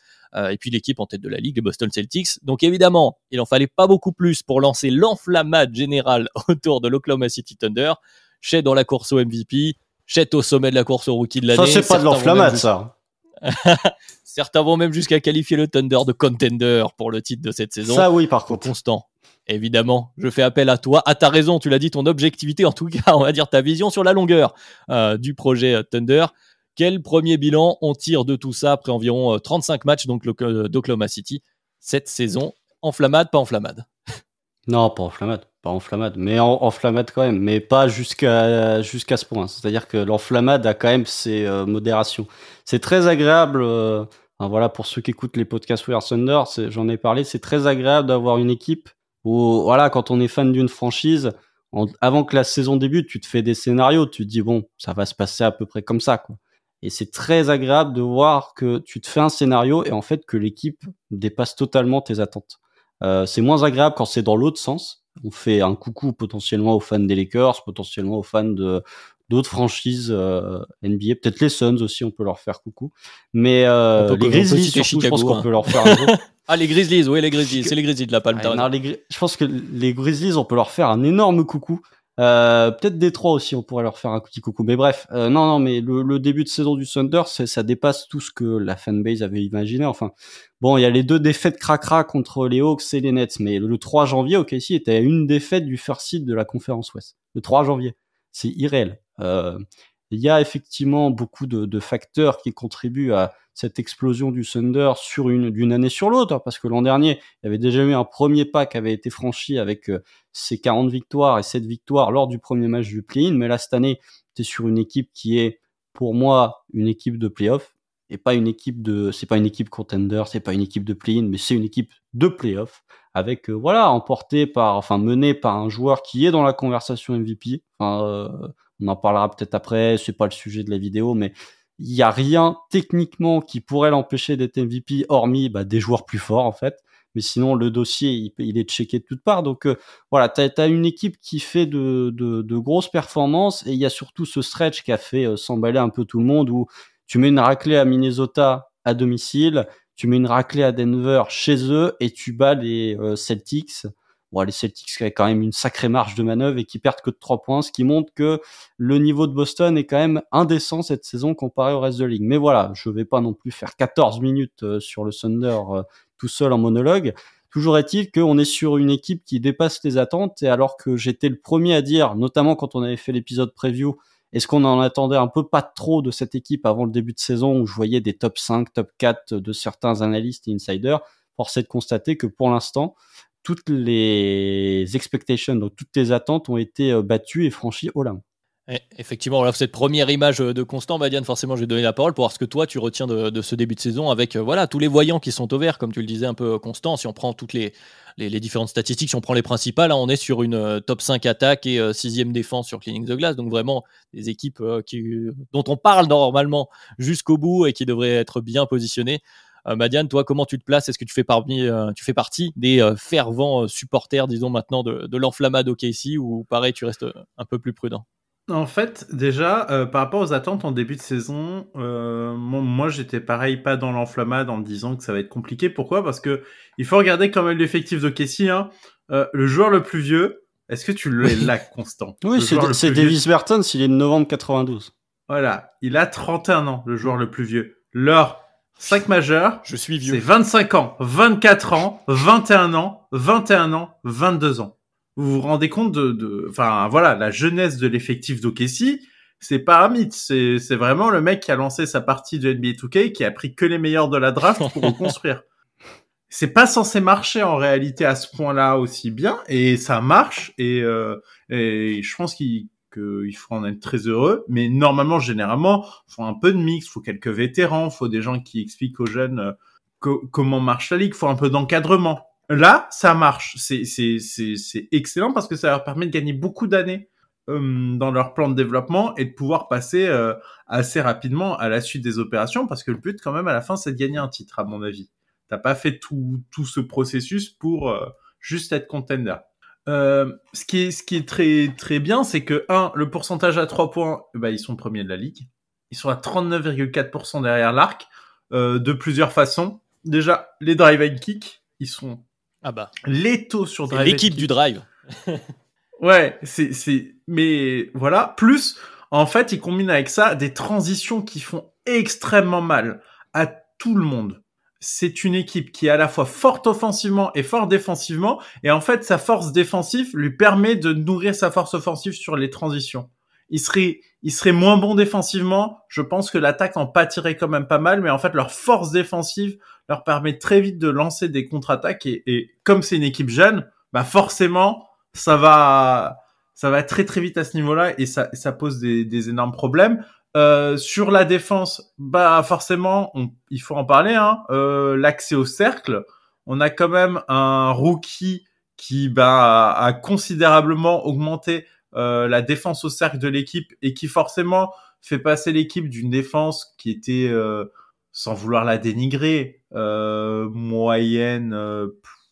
Et puis l'équipe en tête de la ligue, les Boston Celtics. Donc évidemment, il en fallait pas beaucoup plus pour lancer l'enflammade générale autour de l'Oklahoma City Thunder. Chet dans la course au MVP, Chet au sommet de la course au rookie de l'année. Ça, c'est pas de l'enflammade, ça. Certains vont même jusqu'à qualifier le Thunder de contender pour le titre de cette saison. Ça, oui, par contre. Constant. Évidemment, je fais appel à toi, à ta raison, tu l'as dit, ton objectivité, en tout cas, on va dire ta vision sur la longueur euh, du projet Thunder. Quel premier bilan on tire de tout ça après environ 35 euh, matchs donc euh, d'Oklahoma City cette saison? Enflammade, pas enflammade? Non, pas enflammade, pas enflammade, mais en, enflammade quand même, mais pas jusqu'à jusqu'à ce point. C'est-à-dire que l'enflammade a quand même ses euh, modérations. C'est très agréable. Euh, enfin, voilà, pour ceux qui écoutent les podcasts We Are Thunder, j'en ai parlé. C'est très agréable d'avoir une équipe où, voilà, quand on est fan d'une franchise, avant que la saison débute, tu te fais des scénarios, tu te dis bon, ça va se passer à peu près comme ça, quoi. Et c'est très agréable de voir que tu te fais un scénario et en fait que l'équipe dépasse totalement tes attentes. Euh, c'est moins agréable quand c'est dans l'autre sens. On fait un coucou potentiellement aux fans des Lakers, potentiellement aux fans de d'autres franchises euh, NBA, peut-être les Suns aussi, on peut leur faire coucou. Mais euh, les Grizzlies, surtout, je pense qu'on hein. peut leur faire un gros. Ah, les Grizzlies, oui, les Grizzlies, c'est les Grizzlies de la Palme. non, Je pense que les Grizzlies, on peut leur faire un énorme coucou. Euh, peut-être Détroit aussi, on pourrait leur faire un petit coucou. Mais bref, euh, non, non, mais le, le, début de saison du Thunder, ça dépasse tout ce que la fanbase avait imaginé. Enfin, bon, il y a les deux défaites cracra contre les Hawks et les Nets, mais le 3 janvier, OKC était à une défaite du first seed de la conférence Ouest. Le 3 janvier, c'est irréel. Euh, il y a effectivement beaucoup de, facteurs qui contribuent à cette explosion du Thunder sur une d'une année sur l'autre, hein, parce que l'an dernier, il y avait déjà eu un premier pas qui avait été franchi avec euh, ses 40 victoires et 7 victoires lors du premier match du play-in, mais là cette année, tu es sur une équipe qui est, pour moi, une équipe de playoff et pas une équipe de, c'est pas une équipe contender, c'est pas une équipe de play-in, mais c'est une équipe de playoff avec, euh, voilà, emporté par, enfin, mené par un joueur qui est dans la conversation MVP. Enfin, euh, on en parlera peut-être après, c'est pas le sujet de la vidéo, mais il y a rien techniquement qui pourrait l'empêcher d'être MVP, hormis bah, des joueurs plus forts en fait. Mais sinon, le dossier, il, est checké de toutes parts. Donc euh, voilà, tu as, une équipe qui fait de, grosses performances et il y a surtout ce stretch qui a fait euh, s'emballer un peu tout le monde où tu mets une raclée à Minnesota à domicile, tu mets une raclée à Denver chez eux et tu bats les euh, Celtics Bon, les Celtics qui ont quand même une sacrée marge de manœuvre et qui perdent que de 3 points, ce qui montre que le niveau de Boston est quand même indécent cette saison comparé au reste de la ligue. Mais voilà, je vais pas non plus faire 14 minutes euh, sur le Thunder euh, tout seul en monologue. Toujours est-il qu'on est sur une équipe qui dépasse les attentes et alors que j'étais le premier à dire, notamment quand on avait fait l'épisode preview, est-ce qu'on en attendait un peu pas trop de cette équipe avant le début de saison où je voyais des top 5, top 4 de certains analystes et insiders? Force est de constater que pour l'instant, toutes les expectations, donc toutes les attentes ont été euh, battues et franchies au lin. effectivement, alors cette première image euh, de Constant, Badiane, forcément, je vais donner la parole pour voir ce que toi tu retiens de, ce début de saison avec euh, voilà tous les voyants qui sont au vert, comme tu le disais un peu Constant. Si on prend toutes les, différentes statistiques, si on prend les principales, hein, on est sur une top 5 attaque et 6 sixième défense sur Cleaning the Glass, donc vraiment des équipes qui, dont on parle normalement jusqu'au bout et qui devraient être bien positionnées. Euh, Madiane, toi, comment tu te places? Est-ce que tu fais, parmi, euh, tu fais partie des euh, fervents supporters, disons maintenant, de, de l'enflammade OKC ou pareil, tu restes un peu plus prudent? En fait, déjà, par rapport aux attentes en début de saison, moi, j'étais pareil, pas dans l'enflammade en disant que ça va être compliqué. Pourquoi? Parce que il faut regarder quand même l'effectif de Casey. Hein. le joueur le plus vieux, est-ce que tu l'as là constant? Oui, c'est Davis Burton, s'il est de novembre 92. Voilà, il a 31 ans, le joueur le plus vieux. Leur 5 majeurs. Je suis vieux. C'est 25 ans, 24 ans, 21 ans, 21 ans, 22 ans. Vous vous rendez compte de, enfin voilà, la jeunesse de l'effectif d'Okessi, c'est pas un mythe, c'est, c'est vraiment le mec qui a lancé sa partie de NBA 2K, qui a pris que les meilleurs de la draft pour reconstruire. C'est pas censé marcher en réalité à ce point-là aussi bien, et ça marche, et, euh, et je pense qu'il il faut en être très heureux. Mais normalement, généralement, faut un peu de mix, faut quelques vétérans, faut des gens qui expliquent aux jeunes euh, comment marche la ligue, faut un peu d'encadrement. Là, ça marche. C'est excellent parce que ça leur permet de gagner beaucoup d'années euh, dans leur plan de développement et de pouvoir passer euh, assez rapidement à la suite des opérations parce que le but quand même à la fin c'est de gagner un titre à mon avis. T'as pas fait tout tout ce processus pour juste être contender. Euh, ce qui est ce qui est très très bien, c'est que un, le pourcentage à 3 points, bah ils sont premiers de la ligue. Ils sont à 39,4% derrière l'arc euh, de plusieurs façons. Déjà, les drive and kick, ils sont ah bah taux sur drive. L'équipe du drive. ouais, c'est c'est mais voilà, plus en fait, ils combinent avec ça des transitions qui font extrêmement mal à tout le monde c'est une équipe qui est à la fois forte offensivement et forte défensivement. Et en fait, sa force défensive lui permet de nourrir sa force offensive sur les transitions. Il serait, il serait moins bon défensivement. Je pense que l'attaque en pâtirait quand même pas mal, mais en fait, leur force défensive leur permet très vite de lancer des contre-attaques. Et, comme c'est une équipe jeune, bah forcément, ça va, ça va très très vite à ce niveau-là et ça, ça pose des, des énormes problèmes. Euh, sur la défense, bah forcément, il faut en parler. Hein. Euh, L'accès au cercle, on a quand même un rookie qui bah, a, considérablement augmenté euh, la défense au cercle de l'équipe et qui forcément fait passer l'équipe d'une défense qui était, euh, sans vouloir la dénigrer, euh, moyenne,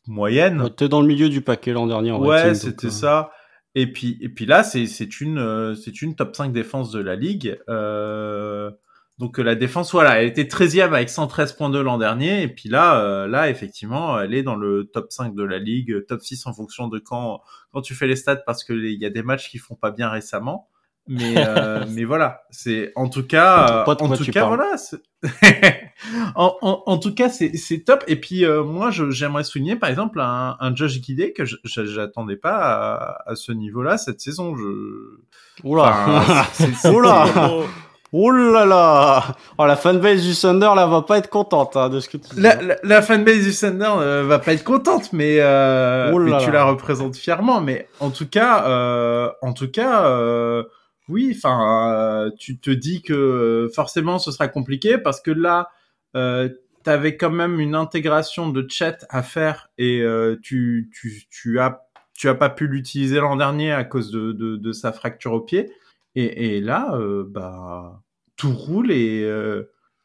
moyenne. T'es dans le milieu du paquet l'an dernier. En ouais, c'était ça et puis, et puis là, c'est, une, euh, c'est une top 5 défense de la ligue. Euh, donc la défense, voilà, elle était 13e avec 113 points l'an dernier. Et puis là, euh, là, effectivement, elle est dans le top 5 de la ligue, top 6 en fonction de quand, quand tu fais les stats, parce qu'il y a des matchs qui font pas bien récemment. Mais, euh, mais voilà, c'est en tout cas, en tout cas, voilà. en, en, en, tout cas, c'est top. Et puis euh, moi, j'aimerais souligner par exemple un, un Josh Gidey que j'attendais pas à, à ce niveau-là cette saison. Je... Oula, enfin, Oula. Oh là là Oh la fanbase du Thunder là va pas être contente hein, de ce que tu dis. La, la, fanbase du Thunder euh, va pas être contente, mais, euh, oh mais tu la représentes fièrement. Mais en tout cas, euh, en tout cas, euh, oui, enfin, tu te dis que forcément ce sera compliqué parce que là, euh, tu avais quand même une intégration de chat à faire et tu, tu, as tu as pas pu l'utiliser l'an dernier à cause de, de, de, sa fracture au pied. Et, là, bah, tout roule et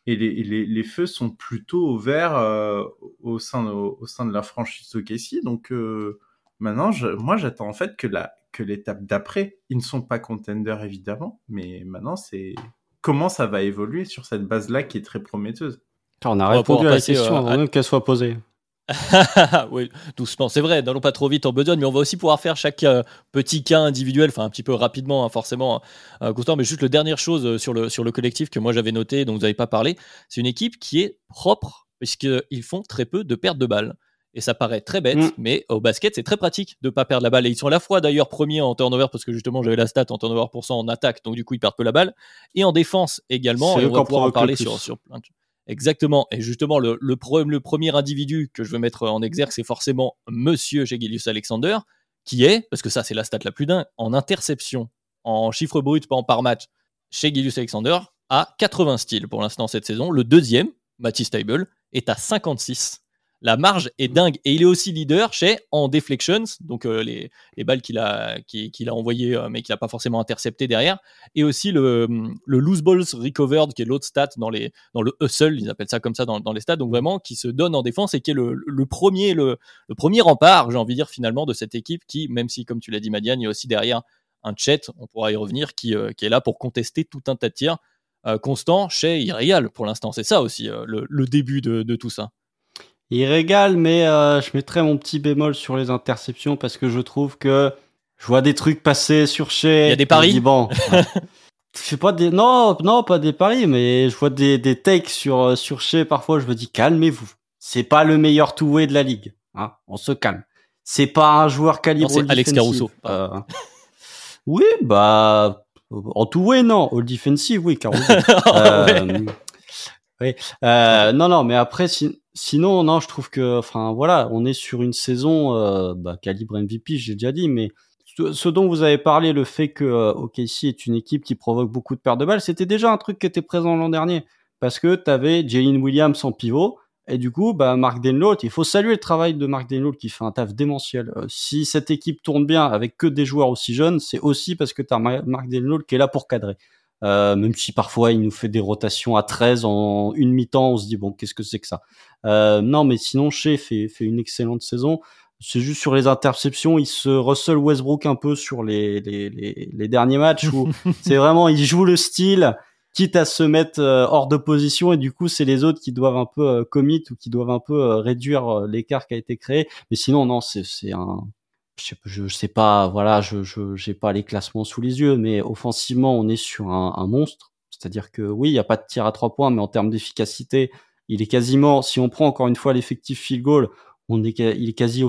les, feux sont plutôt au vert euh, au, sein, au, sein de la franchise OKC. Donc euh, maintenant, je, moi, j'attends en fait que la que l'étape d'après, ils ne sont pas contenders évidemment, mais maintenant c'est comment ça va évoluer sur cette base-là qui est très prometteuse. On a répondu à la question avant même qu'elle soit posée. oui, doucement. C'est vrai, n'allons pas trop vite en besogne, mais on va aussi pouvoir faire chaque euh, petit cas individuel, enfin un petit peu rapidement, hein, forcément, euh, Constant. Mais juste la dernière chose euh, sur le, sur le collectif que moi j'avais noté, dont vous n'avez pas parlé, c'est une équipe qui est propre, puisqu'ils font très peu de pertes de balles. Et ça paraît très bête, mm. mais au basket, c'est très pratique de ne pas perdre la balle. Et ils sont à la fois d'ailleurs premiers en turnover, parce que justement j'avais la stat en turnover cent en attaque, donc du coup ils perdent peu la balle. Et en défense également, et on va pouvoir en parler sur, sur plein de Exactement. Et justement, le, le, le, premier individu que je veux mettre en exergue, c'est forcément Monsieur Gilius Alexander, qui est, parce que ça c'est la stat la plus dingue, en interception, en chiffre brut, pas en par match, chez Gilius Alexander, à 80 styles pour l'instant cette saison. Le deuxième, Matisse Table, est à 56 la marge est dingue. Et il est aussi leader chez en deflections, donc euh, les, balles qu'il a, a envoyées, euh, mais qu'il n'a pas forcément intercepté derrière. Et aussi le, le loose balls recovered, qui est l'autre stat dans, les, dans le hustle, ils appellent ça comme ça dans, les stats, donc vraiment qui se donne en défense et qui est le, premier, le, premier rempart, j'ai envie de dire finalement, de cette équipe qui, même si, comme tu l'as dit, Madiane, il y a aussi derrière un chat, on pourra y revenir, qui, euh, qui est là pour contester tout un tas de tirs. constant chez Irreal pour l'instant. C'est ça aussi le, début de tout ça. Il régale, mais euh, je mettrai mon petit bémol sur les interceptions parce que je trouve que je vois des trucs passer sur chez. Il y a des paris. bon. fais pas des non non pas des paris mais je vois des, des takes sur euh, sur chez parfois je me dis calmez-vous. C'est pas le meilleur two de la ligue hein. On se calme. C'est pas un joueur calibre c'est Alex Caruso. Euh, oui bah en two non. All defensive oui Caruso. Euh, oui. Non non mais après si Sinon, non, je trouve que, enfin, voilà, on est sur une saison euh, bah, calibre MVP, j'ai déjà dit, mais ce dont vous avez parlé, le fait que euh, OKC est une équipe qui provoque beaucoup de pertes de balles, c'était déjà un truc qui était présent l'an dernier, parce que tu avais Jalen Williams en pivot, et du coup, bah, Mark il faut saluer le travail de Mark Denlow qui fait un taf démentiel. Euh, si cette équipe tourne bien avec que des joueurs aussi jeunes, c'est aussi parce que tu as Mark qui est là pour cadrer. Euh, même si parfois il nous fait des rotations à 13 en une mi-temps, on se dit bon qu'est-ce que c'est que ça? Euh, non mais sinon Shea fait, fait une excellente saison. C'est juste sur les interceptions, il se Russell Westbrook un peu sur les, les, les, les derniers matchs où c'est vraiment il joue le style, quitte à se mettre euh, hors de position et du coup c'est les autres qui doivent un peu euh, commit ou qui doivent un peu euh, réduire l'écart qui a été créé. Mais sinon non c'est c'est un je, sais pas, voilà, je je j'ai pas les classements sous les yeux, mais offensivement, on est sur un, un monstre. C'est-à-dire que oui, il y a pas de tir à trois points, mais en termes d'efficacité, il est quasiment, si on prend encore une fois l'effectif field goal, on est, il est quasi,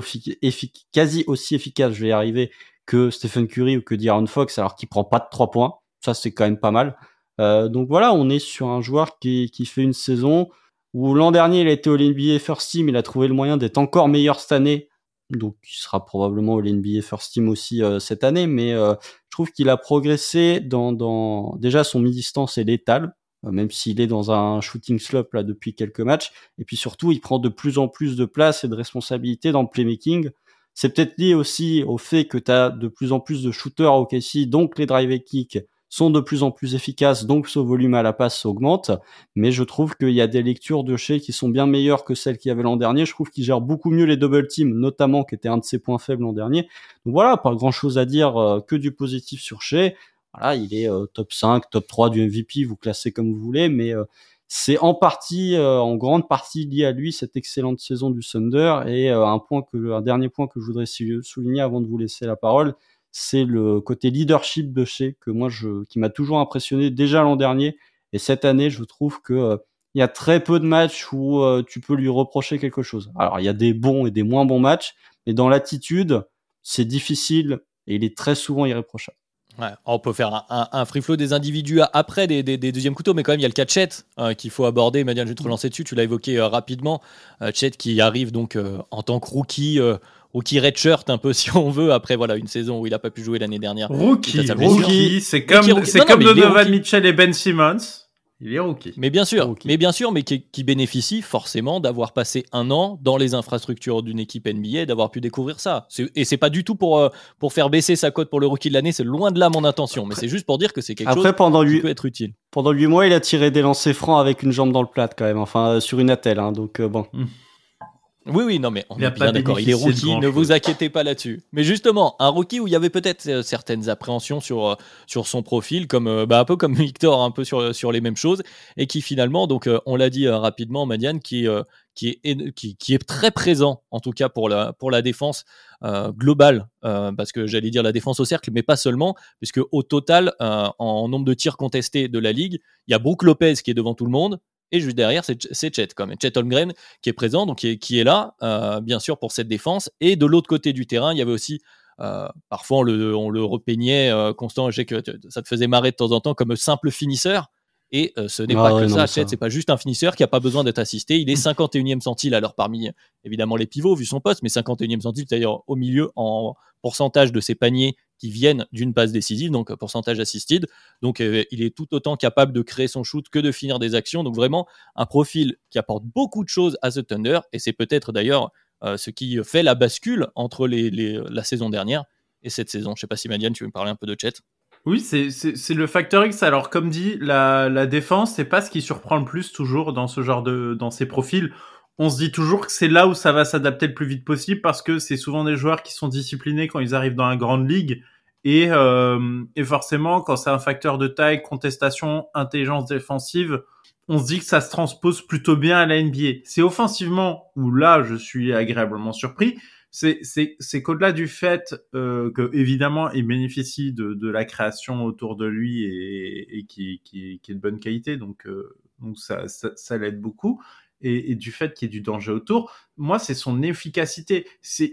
quasi aussi efficace, je vais y arriver, que Stephen Curry ou que D'Aaron Fox, alors qu'il prend pas de trois points. Ça, c'est quand même pas mal. Euh, donc voilà, on est sur un joueur qui, qui fait une saison où l'an dernier, il a été au NBA First Team, il a trouvé le moyen d'être encore meilleur cette année donc il sera probablement au NBA First Team aussi euh, cette année, mais euh, je trouve qu'il a progressé dans, déjà son mi-distance est létal, euh, même s'il est dans un shooting slop là depuis quelques matchs, et puis surtout il prend de plus en plus de place et de responsabilité dans le playmaking. C'est peut-être lié aussi au fait que tu de plus en plus de shooters au KC, donc les drive et kicks sont de plus en plus efficaces, donc ce volume à la passe augmente. Mais je trouve qu'il y a des lectures de chez qui sont bien meilleures que celles qu'il y avait l'an dernier. Je trouve qu'il gère beaucoup mieux les double teams, notamment qui était un de ses points faibles l'an dernier. Donc voilà, pas grand chose à dire euh, que du positif sur chez. Voilà, il est euh, top 5, top 3 du MVP, vous classez comme vous voulez, mais euh, c'est en partie, en grande partie lié à lui cette excellente saison du Thunder. Et un point que, un dernier point que je voudrais souligner avant de vous laisser la parole, c'est le côté leadership de chez que moi qui m'a toujours impressionné déjà l'an dernier et cette année je trouve que euh, il y a très peu de matchs où euh, tu peux lui reprocher quelque chose. Alors il y a des bons et des moins bons matchs, mais dans l'attitude c'est difficile et il est très souvent irréprochable. On peut faire un, free flow des individus après des, deuxièmes couteaux, mais quand même, il y a le cas Chet hein, qu'il faut aborder. Madiane, je vais te relancer dessus. Tu l'as évoqué euh, rapidement. Chet qui arrive donc en tant que rookie rookie redshirt un peu si on veut après voilà une saison où il a pas pu jouer l'année dernière. Rookie, rookie, c'est comme c'est comme Donovan Mitchell et Ben Simmons. Il est rookie. Mais bien sûr, mais bien sûr, mais qui, bénéficie forcément d'avoir passé un an dans les infrastructures d'une équipe NBA, d'avoir pu découvrir ça. Et c'est pas du tout pour euh, pour faire baisser sa cote pour le rookie de l'année. C'est loin de là mon intention, mais c'est juste pour dire que c'est quelque chose pendant qui peut être utile. Pendant 8 mois, il a tiré des lancers francs avec une jambe dans le plat quand même, enfin euh, sur une attelle. Hein, donc euh, bon. Hmm. Oui, oui, non, mais on il est bien d'accord. Il est rookie, ne vous inquiétez pas là-dessus. Mais justement, un rookie où il y avait peut-être euh, certaines appréhensions sur, euh, sur son profil, comme, euh, bah, un peu comme Victor, un peu sur, sur les mêmes choses, et qui finalement, donc, on l'a dit rapidement, Madiane, qui, qui, est, qui, qui, est très présent, en tout cas pour la, pour la défense globale, parce que j'allais dire la défense au cercle, mais pas seulement, puisque au total, en nombre de tirs contestés de la ligue, il y a Brook Lopez qui est devant tout le monde, et juste derrière, c'est Chet, quand. Chet Holmgren qui est présent, donc qui est, qui est là, euh, bien sûr, pour cette défense. Et de l'autre côté du terrain, il y avait aussi, euh, parfois on le, on le repeignait, euh, Constant, je sais que ça te faisait marrer de temps en temps, comme simple finisseur. Et ce n'est pas ah que ça, Chet, c'est pas juste un finisseur qui a pas besoin d'être assisté. Il est 51e centile, alors parmi évidemment les pivots, vu son poste, mais 51e centile, c'est-à-dire au milieu en pourcentage de ses paniers qui viennent d'une passe décisive, donc pourcentage assisted. Donc euh, il est tout autant capable de créer son shoot que de finir des actions. Donc vraiment un profil qui apporte beaucoup de choses à The Thunder et c'est peut-être d'ailleurs euh, ce qui fait la bascule entre les, la saison dernière et cette saison. Je sais pas si Madiane, tu veux me parler un peu de Chet? Oui, c'est le facteur X. Alors, comme dit, la, la défense, c'est pas ce qui surprend le plus toujours dans ce genre de, dans ces profils on se dit toujours que c'est là où ça va s'adapter le plus vite possible parce que c'est souvent des joueurs qui sont disciplinés quand ils arrivent dans la grande ligue et, euh, et forcément quand c'est un facteur de taille, contestation, intelligence défensive, on se dit que ça se transpose plutôt bien à la NBA. C'est offensivement où là je suis agréablement surpris. C'est c'est qu'au-delà du fait euh, que évidemment il bénéficie de, de la création autour de lui et, et qui, qui, qui est de bonne qualité donc euh, donc ça, ça, ça l'aide beaucoup et, du fait qu'il y ait du danger autour, moi, c'est son efficacité. C'est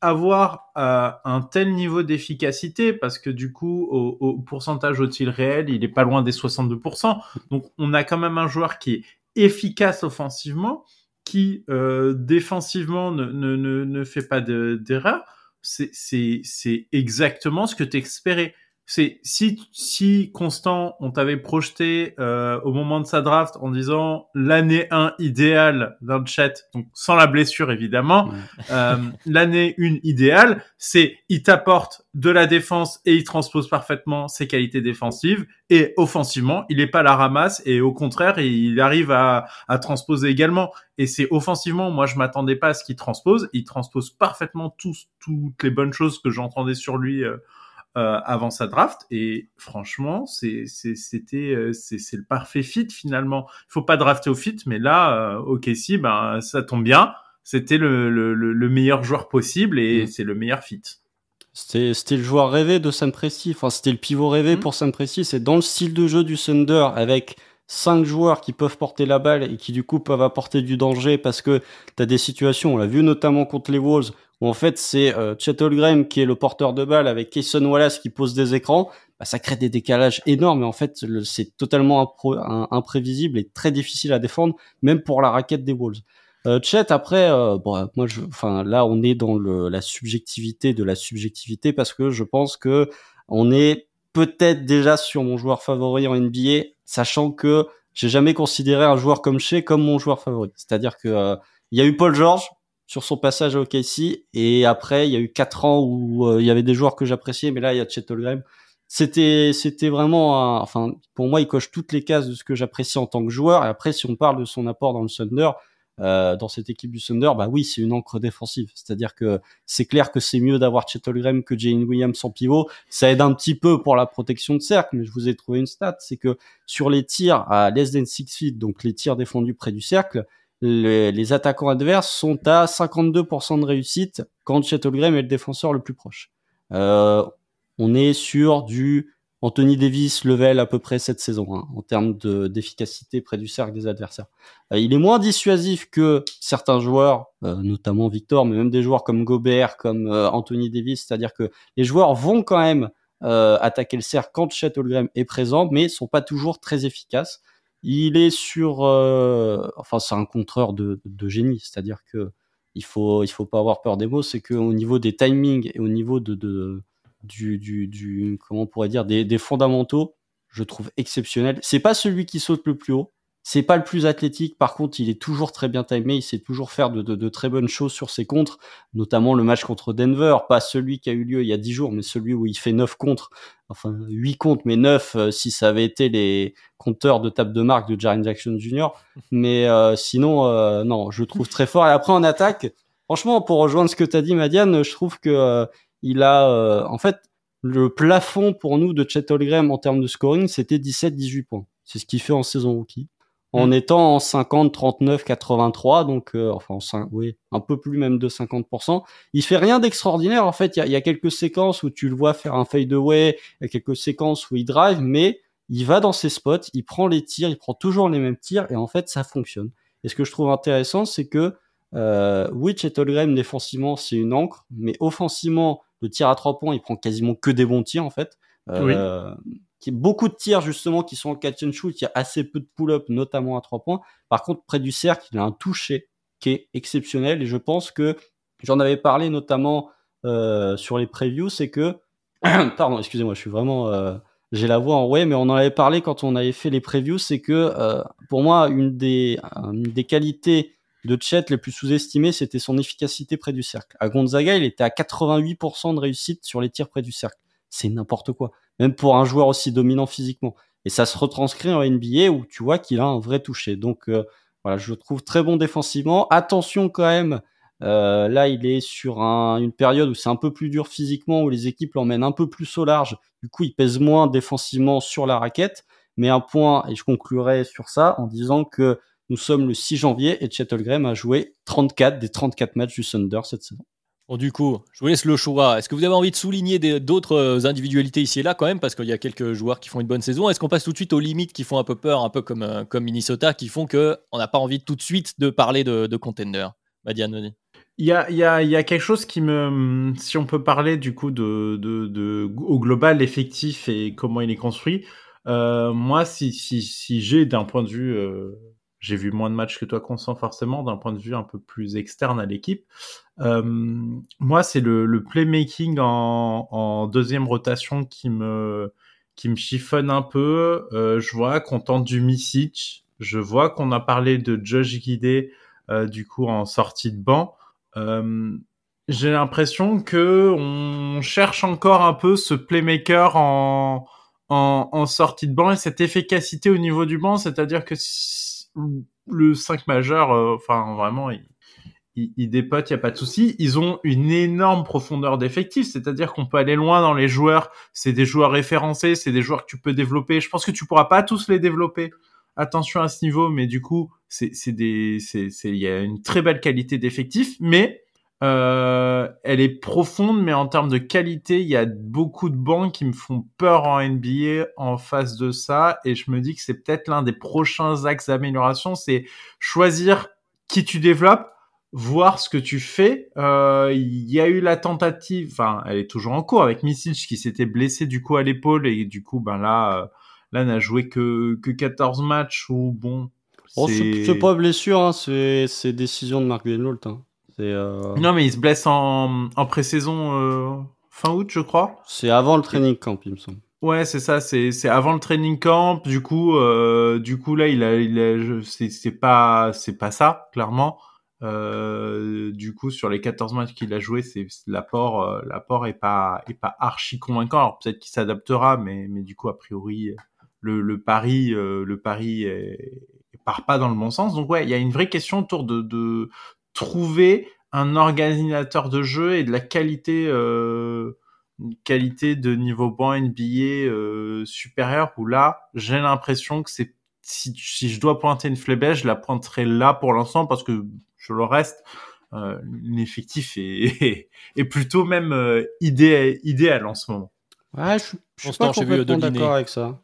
avoir euh, un tel niveau d'efficacité, parce que du coup, au, pourcentage au tir réel, il est pas loin des 62%. Donc, on a quand même un joueur qui est efficace offensivement, qui euh, défensivement ne, ne, ne, fait pas d'erreur. c'est exactement ce que tu espérais c'est si si Constant on t'avait projeté euh, au moment de sa draft en disant l'année 1 idéale d'un chat donc sans la blessure évidemment euh, l'année 1 idéale c'est il t'apporte de la défense et il transpose parfaitement ses qualités défensives et offensivement il est pas la ramasse et au contraire il arrive à, à transposer également. Et c'est offensivement moi je m'attendais pas à ce qu'il transpose. Il transpose parfaitement tous toutes les bonnes choses que j'entendais sur lui euh, euh, avant sa draft. Et franchement c'est c'était euh, c'est le parfait fit finalement. Il faut pas drafter au fit mais là euh, ok si ben ça tombe bien. C'était le, le, le, meilleur joueur possible et mm. c'est le meilleur fit. C'était le joueur rêvé de Sam Presti enfin c'était le pivot rêvé mm. pour Sam Presti c'est dans le style de jeu du Thunder avec cinq joueurs qui peuvent porter la balle et qui du coup peuvent apporter du danger parce que tu as des situations, on l'a vu notamment contre les Wolves, où en fait c'est euh, Chet Holmgren qui est le porteur de balle avec Kayson Wallace qui pose des écrans, bah, ça crée des décalages énormes et en fait c'est totalement imprévisible et très difficile à défendre, même pour la raquette des Wolves. Euh, Chet après, euh, moi, je, enfin là on est dans le, la subjectivité de la subjectivité parce que je pense que on est peut-être déjà sur mon joueur favori en NBA, sachant que j'ai jamais considéré un joueur comme Chet comme mon joueur favori. C'est-à-dire que euh, il y a eu Paul George, sur son passage au OKC. Et après, il y a eu quatre ans où euh, il y avait des joueurs que j'appréciais, mais là, il y a Chet. C'était, c'était vraiment, enfin, pour moi, il coche toutes les cases de ce que j'apprécie en tant que joueur. Et après, si on parle de son apport dans le Thunder, euh, dans cette équipe du Thunder, bah oui, c'est une encre défensive. C'est-à-dire que c'est clair que c'est mieux d'avoir Holmgren que Jane Williams en pivot. Ça aide un petit peu pour la protection de cercle, mais je vous ai trouvé une stat, c'est que sur les tirs à less than six feet, donc les tirs défendus près du cercle, les, attaquants adverses sont à 52% de réussite quand Chet est le défenseur le plus proche. Euh, on est sur du Anthony Davis level à peu près cette saison hein, en termes d'efficacité près du cercle des adversaires. Euh, il est moins dissuasif que certains joueurs, euh, notamment Victor, mais même des joueurs comme Gobert, comme Anthony Davis, c'est-à-dire que les joueurs vont quand même attaquer le cercle quand Chet Holmgren est présent, mais sont pas toujours très efficaces. Il est sur, euh, enfin c'est un contreur de, génie, c'est-à-dire que il faut il faut pas avoir peur des mots, c'est qu'au niveau des timings et au niveau de, de du, du, comment pourrait dire des, des fondamentaux, je trouve exceptionnel. C'est pas celui qui saute le plus haut, c'est pas le plus athlétique, par contre, il est toujours très bien timé, il sait toujours faire de, de, de, très bonnes choses sur ses contres, notamment le match contre Denver, pas celui qui a eu lieu il y a 10 jours, mais celui où il fait 9 contres, enfin 8 contres, mais 9 euh, si ça avait été les compteurs de table de marque de Jaren Jackson Jr. Mais euh, sinon, euh, non, je trouve très fort. Et après en attaque, franchement, pour rejoindre ce que tu as dit, Madiane, je trouve que il a, en fait, le plafond pour nous de Chet Holmgren en termes de scoring, c'était 17-18 points. C'est ce qu'il fait en saison rookie en mm. étant en 50, 39, 83, donc euh, enfin, oui, un peu plus même de 50%. Il fait rien d'extraordinaire. En fait, il y a, y a, quelques séquences où tu le vois faire un fade away, il y a quelques séquences où il drive, mais il va dans ses spots, il prend les tirs, il prend toujours les mêmes tirs, et en fait, ça fonctionne. Et ce que je trouve intéressant, c'est que euh, oui, Chet défensivement, c'est une encre, mais offensivement, le tir à trois points, il prend quasiment que des bons tirs en fait. Euh, qui beaucoup de tirs justement qui sont en catch and shoot, il y a assez peu de pull-up, notamment à trois points. Par contre, près du cercle, il a un toucher qui est exceptionnel et je pense que j'en avais parlé notamment euh, sur les previews, c'est que pardon, excusez-moi, je suis vraiment euh, j'ai la voix en ouais, mais on en avait parlé quand on avait fait les previews, c'est que euh, pour moi une des une des qualités de Chet les plus sous-estimées, c'était son efficacité près du cercle. À Gonzaga, il était à 88% de réussite sur les tirs près du cercle. C'est n'importe quoi même pour un joueur aussi dominant physiquement. Et ça se retranscrit en NBA où tu vois qu'il a un vrai toucher. Donc euh, voilà, je le trouve très bon défensivement. Attention quand même, euh, là il est sur une période où c'est un peu plus dur physiquement, où les équipes l'emmènent un peu plus au large. Du coup, il pèse moins défensivement sur la raquette. Mais un point, et je conclurai sur ça en disant que nous sommes le 6 janvier et Chet a joué 34 des 34 matchs du Thunder cette saison. Du coup, je vous laisse le choix. Est-ce que vous avez envie de souligner d'autres euh, individualités ici et là quand même Parce qu'il y a quelques joueurs qui font une bonne saison. Est-ce qu'on passe tout de suite aux limites qui font un peu peur, un peu comme, euh, Minnesota, qui font qu'on n'a pas envie tout de suite de parler de, de contender Madiane il y, a, quelque chose qui me. Si on peut parler du coup de, au global, l'effectif et comment il est construit, euh, moi, si j'ai d'un point de vue j'ai vu moins de matchs que toi, Constant, forcément, d'un point de vue un peu plus externe à l'équipe. Euh, moi, c'est le, le, playmaking en, en, deuxième rotation qui me, qui me chiffonne un peu. Euh, je vois qu'on tente du Misic. Je vois qu'on a parlé de Josh Guidé, euh, du coup, en sortie de banc. Euh, j'ai l'impression que on cherche encore un peu ce playmaker en, en, en sortie de banc et cette efficacité au niveau du banc, c'est-à-dire que le 5 majeur, euh, enfin vraiment, il, il, il dépote, il n'y a pas de souci. Ils ont une énorme profondeur d'effectifs, c'est-à-dire qu'on peut aller loin dans les joueurs. C'est des joueurs référencés, c'est des joueurs que tu peux développer. Je pense que tu pourras pas tous les développer. Attention à ce niveau, mais du coup, c'est des, c'est, il y a une très belle qualité d'effectifs, mais euh, elle est profonde, mais en termes de qualité, il y a beaucoup de bancs qui me font peur en NBA en face de ça. Et je me dis que c'est peut-être l'un des prochains axes d'amélioration, c'est choisir qui tu développes, voir ce que tu fais. Euh, il y a eu la tentative, enfin, elle est toujours en cours avec Misic qui s'était blessé du coup à l'épaule et du coup, ben là, euh, là n'a joué que que 14 matchs ou bon. Oh, c'est pas blessure, hein, c'est décision de Mark Benlolt. Hein. Euh... Non, mais il se blesse en, en pré-saison euh, fin août, je crois. C'est avant le training camp, il me semble. Ouais, c'est ça, c'est c'est avant le training camp. Du coup, euh, du coup là, il a, il a, c'est c'est pas c'est pas ça, clairement. Du coup, sur les 14 matchs qu'il a joué, c'est l'apport l'apport est pas est pas archi convaincant. Alors peut-être qu'il s'adaptera, mais mais du coup, a priori, le le pari le pari est, part pas dans le bon sens. Donc ouais, il y a une vraie question autour de de trouver un organisateur de jeu et de la qualité euh, qualité de niveau banc NBA euh, supérieur où là j'ai l'impression que c'est si, si je dois pointer une flébèche je la pointerai là pour l'instant parce que je le reste euh, l'effectif est, est, plutôt même euh, idéal, idéal en ce moment. Ouais je, je suis pas complètement d'accord avec ça.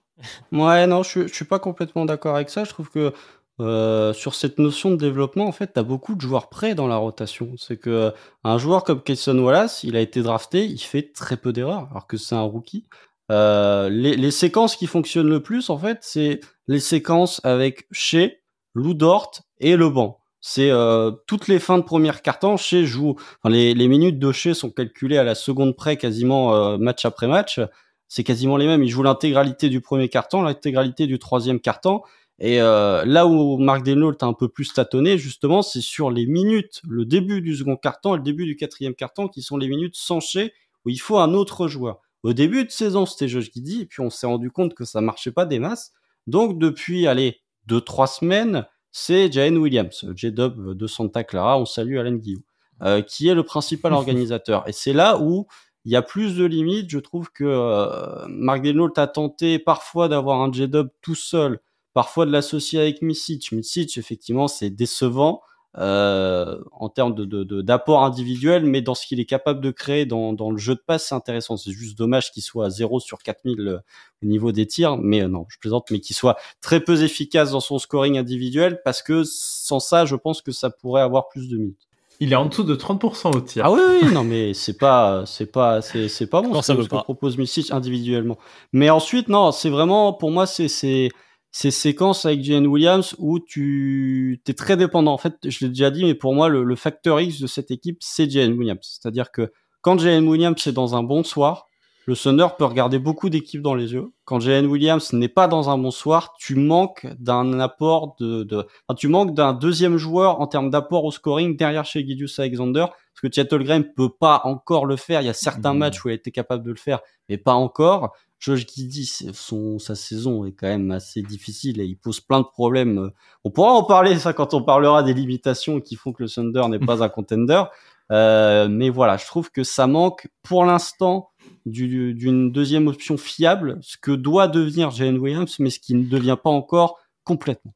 Ouais non je, je suis pas complètement d'accord avec ça. Je trouve que euh, sur cette notion de développement, en fait, tu as beaucoup de joueurs prêts dans la rotation. C'est que un joueur comme Kayson Wallace, il a été drafté, il fait très peu d'erreurs, alors que c'est un rookie. Euh, les, les, séquences qui fonctionnent le plus, en fait, c'est les séquences avec Shea, Lou Dort et le banc. C'est euh, toutes les fins de première quart-temps, chez joue. Enfin, les, les minutes de chez sont calculées à la seconde près, quasiment euh, match après match. C'est quasiment les mêmes. Il joue l'intégralité du premier quart-temps, l'intégralité du troisième quart-temps. Et euh, là où Marc Denault a un peu plus tâtonné, justement, c'est sur les minutes, le début du second quart-temps et le début du quatrième quart-temps, qui sont les minutes sans chez, où il faut un autre joueur. Au début de saison, c'était Josh Giddy, et puis on s'est rendu compte que ça marchait pas des masses. Donc depuis, allez, deux, trois semaines, c'est Jane Williams, J-Dub de Santa Clara, on salue Alain Guillou, euh, qui est le principal organisateur. Et c'est là où il y a plus de limites. Je trouve que euh, Marc Denault a tenté parfois d'avoir un J-Dub tout seul, parfois de l'associer avec Misic. Misic, effectivement, c'est décevant euh, en termes de, d'apport individuel, mais dans ce qu'il est capable de créer dans, dans le jeu de passe, c'est intéressant. C'est juste dommage qu'il soit à 0 sur 4000 euh, au niveau des tirs, mais euh, non, je plaisante, mais qu'il soit très peu efficace dans son scoring individuel, parce que sans ça, je pense que ça pourrait avoir plus de minutes. Il est en dessous de 30% au tir. Ah oui, oui, non, mais c'est pas, c'est pas, c'est, c'est pas bon ce, que, propose Misic individuellement. Mais ensuite, non, c'est vraiment, pour moi, c'est, c'est, ces séquences avec Jane Williams où tu es très dépendant. En fait, je l'ai déjà dit, mais pour moi, le, facteur X de cette équipe, c'est Jane Williams. C'est-à-dire que quand Jane Williams est dans un bon soir, le Thunder peut regarder beaucoup d'équipes dans les yeux. Quand Jalen Williams n'est pas dans un bon soir, tu manques d'un apport de, de tu manques d'un deuxième joueur en termes d'apport au scoring derrière chez Gideus Alexander, parce que Graham peut pas encore le faire. Il y a certains mmh. matchs où il a été capable de le faire, mais pas encore. Josh Giddy, son, sa saison est quand même assez difficile et il pose plein de problèmes. On pourra en parler ça quand on parlera des limitations qui font que le Thunder n'est pas un contender. Euh, mais voilà, je trouve que ça manque pour l'instant d'une deuxième option fiable, ce que doit devenir Jalen Williams, mais ce qui ne devient pas encore complètement.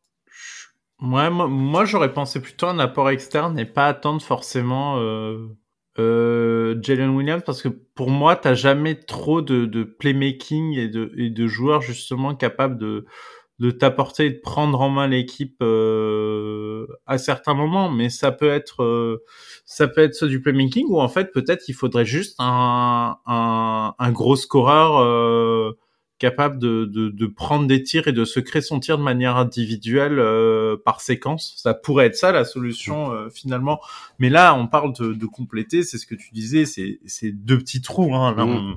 Ouais, moi, moi j'aurais pensé plutôt un apport externe et pas attendre forcément euh, euh, Jalen Williams parce que pour moi, t'as jamais trop de, de playmaking et de, et de joueurs justement capables de, de t'apporter et de prendre en main l'équipe euh, à certains moments. Mais ça peut être euh, ça peut être ça du playmaking ou en fait peut-être il faudrait juste un, un, un gros scoreur euh, capable de, de, de, prendre des tirs et de se créer son tir de manière individuelle euh, par séquence. Ça pourrait être ça la solution euh, finalement. Mais là, on parle de, de compléter, c'est ce que tu disais, c'est deux petits trous. Hein. Là, mm. on,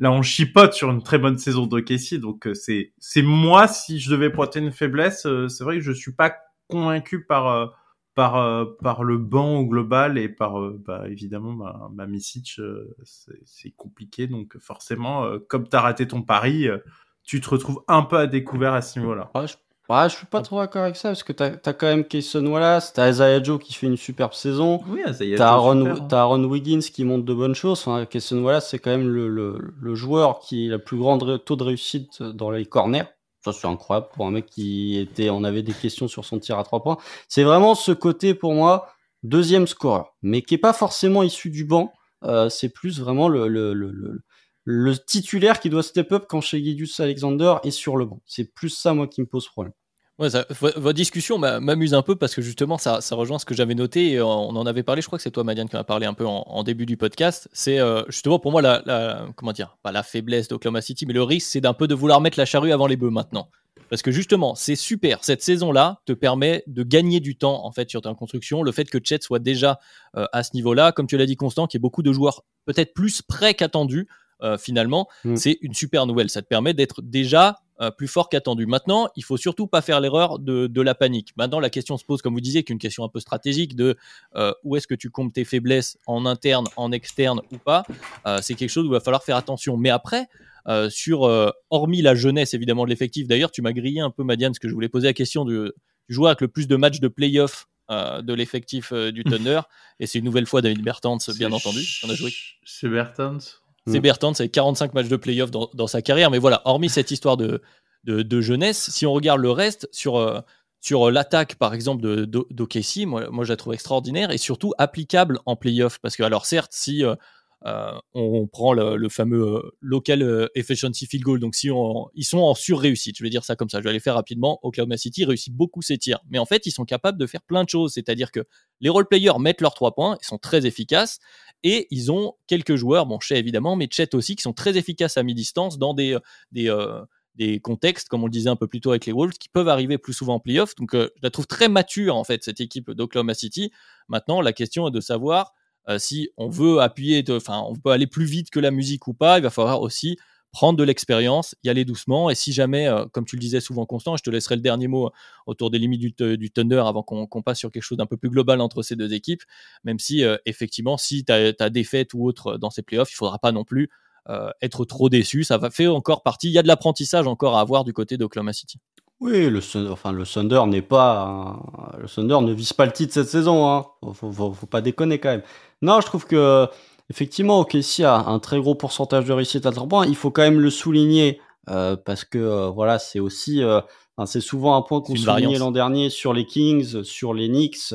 là, on chipote sur une très bonne saison de Casey. Donc euh, c'est c'est moi si je devais pointer une faiblesse, c'est vrai que je suis pas convaincu par par euh, par le banc au global et par euh, bah, évidemment ma, Misic euh, c'est compliqué donc forcément comme tu as raté ton pari tu te retrouves un peu à découvert à ce niveau-là. Ouais, je, ouais, je suis pas trop d'accord avec ça parce que tu as, quand même Kayson Wallace, tu as Isaiah Joe qui fait une superbe saison. Oui, tu as, Aaron Wiggins qui monte de bonnes choses. Enfin, Kayson Wallace, c'est quand même le, le, le, joueur qui a le plus grand taux de réussite dans les corners. Ça, c'est incroyable pour un mec qui était, on avait des questions sur son tir à trois points. C'est vraiment ce côté, pour moi, deuxième scoreur, mais qui est pas forcément issu du banc. Euh, c'est plus vraiment le, le, le, le, titulaire qui doit step up quand chez Gideus Alexander est sur le banc. C'est plus ça, moi, qui me pose problème votre discussion m'amuse un peu parce que justement, ça, rejoint ce que j'avais noté. on en avait parlé, je crois que c'est toi, Madiane, qui en a parlé un peu en, début du podcast. C'est euh, justement pour moi la, comment dire, pas la faiblesse d'Oklahoma City, mais le risque, c'est d'un peu de vouloir mettre la charrue avant les bœufs maintenant. Parce que justement, c'est super. Cette saison-là te permet de gagner du temps en fait sur ta construction. Le fait que Chet soit déjà euh, à ce niveau-là, comme tu l'as dit, Constant, qu'il y ait beaucoup de joueurs peut-être plus prêts qu'attendus. Euh, finalement, mm. c'est une super nouvelle. Ça te permet d'être déjà euh, plus fort qu'attendu. Maintenant, il faut surtout pas faire l'erreur de, la panique. Maintenant, la question se pose, comme vous disiez, qu'une question un peu stratégique de euh, où est-ce que tu comptes tes faiblesses en interne, en externe ou pas. Euh, c'est quelque chose où il va falloir faire attention. Mais après, sur hormis la jeunesse évidemment de l'effectif. D'ailleurs, tu m'as grillé un peu, Madiane, parce que je voulais poser la question du, joueur avec le plus de matchs de playoff de l'effectif du Thunder. Et c'est une nouvelle fois David Bertans, bien entendu. On a joué. C'est Bertans. C'est mm. Bertrand, c'est 45 matchs de playoff dans, dans, sa carrière. Mais voilà, hormis cette histoire de, de, jeunesse, si on regarde le reste, sur, euh, sur l'attaque, par exemple, d'OKC, moi, moi, je la trouve extraordinaire et surtout applicable en playoff. Parce que, alors, certes, si euh, euh, on, prend le, fameux local efficiency field goal, donc si on, ils sont en sur-réussite, je vais dire ça comme ça, je vais aller faire rapidement. Oklahoma City réussit beaucoup ses tirs. Mais en fait, ils sont capables de faire plein de choses. C'est-à-dire que les role-players mettent leurs trois points, ils sont très efficaces. Et ils ont quelques joueurs, bon, Chet évidemment, mais Chet aussi, qui sont très efficaces à mi-distance dans des, euh, des contextes, comme on le disait un peu plus tôt avec les Wolves, qui peuvent arriver plus souvent en playoff. Donc, je la trouve très mature, en fait, cette équipe d'Oklahoma City. Maintenant, la question est de savoir si on veut appuyer, enfin, on peut aller plus vite que la musique ou pas. Il va falloir aussi prendre de l'expérience, y aller doucement. Et si jamais, euh, comme tu le disais souvent, Constant, je te laisserai le dernier mot autour des limites du, Thunder avant qu'on passe sur quelque chose d'un peu plus global entre ces deux équipes. Même si, euh, effectivement, si tu as, défaite ou autre dans ces playoffs, il faudra pas non plus euh, être trop déçu. Ça va faire encore partie. Il y a de l'apprentissage encore à avoir du côté d'Oklahoma City. Oui, le, enfin, le Thunder n'est pas. Le Thunder ne vise pas le titre cette saison. Hein. Faut, faut, faut, pas déconner quand même. Non, je trouve que Effectivement, OKC a un très gros pourcentage de réussite à 3 points. Il faut quand même le souligner euh, parce que euh, voilà, c'est aussi, euh, c'est souvent un point qu'on soulignait l'an dernier sur les Kings, sur les Knicks.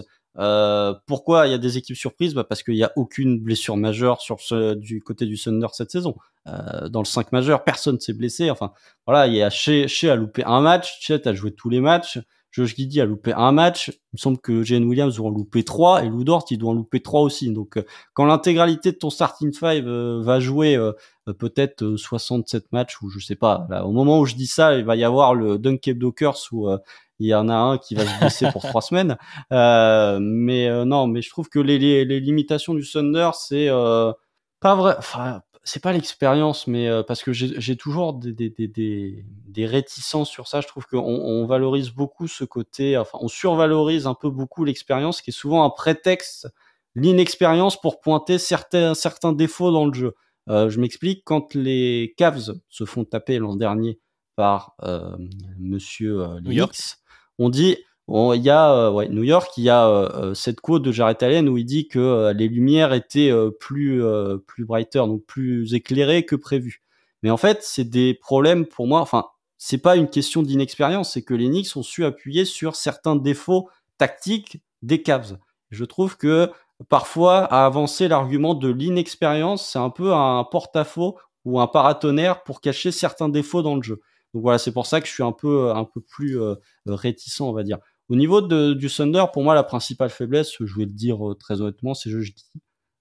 Pourquoi il y a des équipes surprises? Bah Parce qu'il n'y a aucune blessure majeure sur du côté du Thunder cette saison. dans le 5 majeur, personne s'est blessé. Enfin, voilà, il y a chez, chez a loupé un match, Chet a joué tous les matchs. Josh Giddy a loupé un match. Il me semble que Jane Williams doit en louper trois et Lou Dort, il doit en louper trois aussi. Donc, euh, quand l'intégralité de ton starting five euh, va jouer euh, peut-être 67 matchs ou je sais pas, là, au moment où je dis ça, il va y avoir le Dunk Dockers où il y en a un qui va se blesser pour trois semaines. mais non, mais je trouve que les, limitations du Thunder, c'est pas vrai. C'est pas l'expérience, mais euh, parce que j'ai toujours des, des, des, des, réticences sur ça. Je trouve qu'on on valorise beaucoup ce côté, enfin, on survalorise un peu beaucoup l'expérience, qui est souvent un prétexte, l'inexpérience pour pointer certains, certains défauts dans le jeu. Euh, je m'explique, quand les Cavs se font taper l'an dernier par euh, Monsieur euh, on dit il y a euh, ouais, New York, il y a euh, euh, cette quote de Jared Allen où il dit que les lumières étaient plus plus brighter, donc plus éclairées que prévu. Mais en fait, c'est des problèmes pour moi. Enfin, c'est pas une question d'inexpérience, c'est que les Knicks ont su appuyer sur certains défauts tactiques des Cavs. Je trouve que parfois, à avancer l'argument de l'inexpérience, c'est un peu un porte-à-faux ou un paratonnerre pour cacher certains défauts dans le jeu. Donc voilà, c'est pour ça que je suis un peu un peu plus réticent, on va dire. Au niveau de, du Thunder, pour moi, la principale faiblesse, je vais le dire euh, très honnêtement, c'est je dis.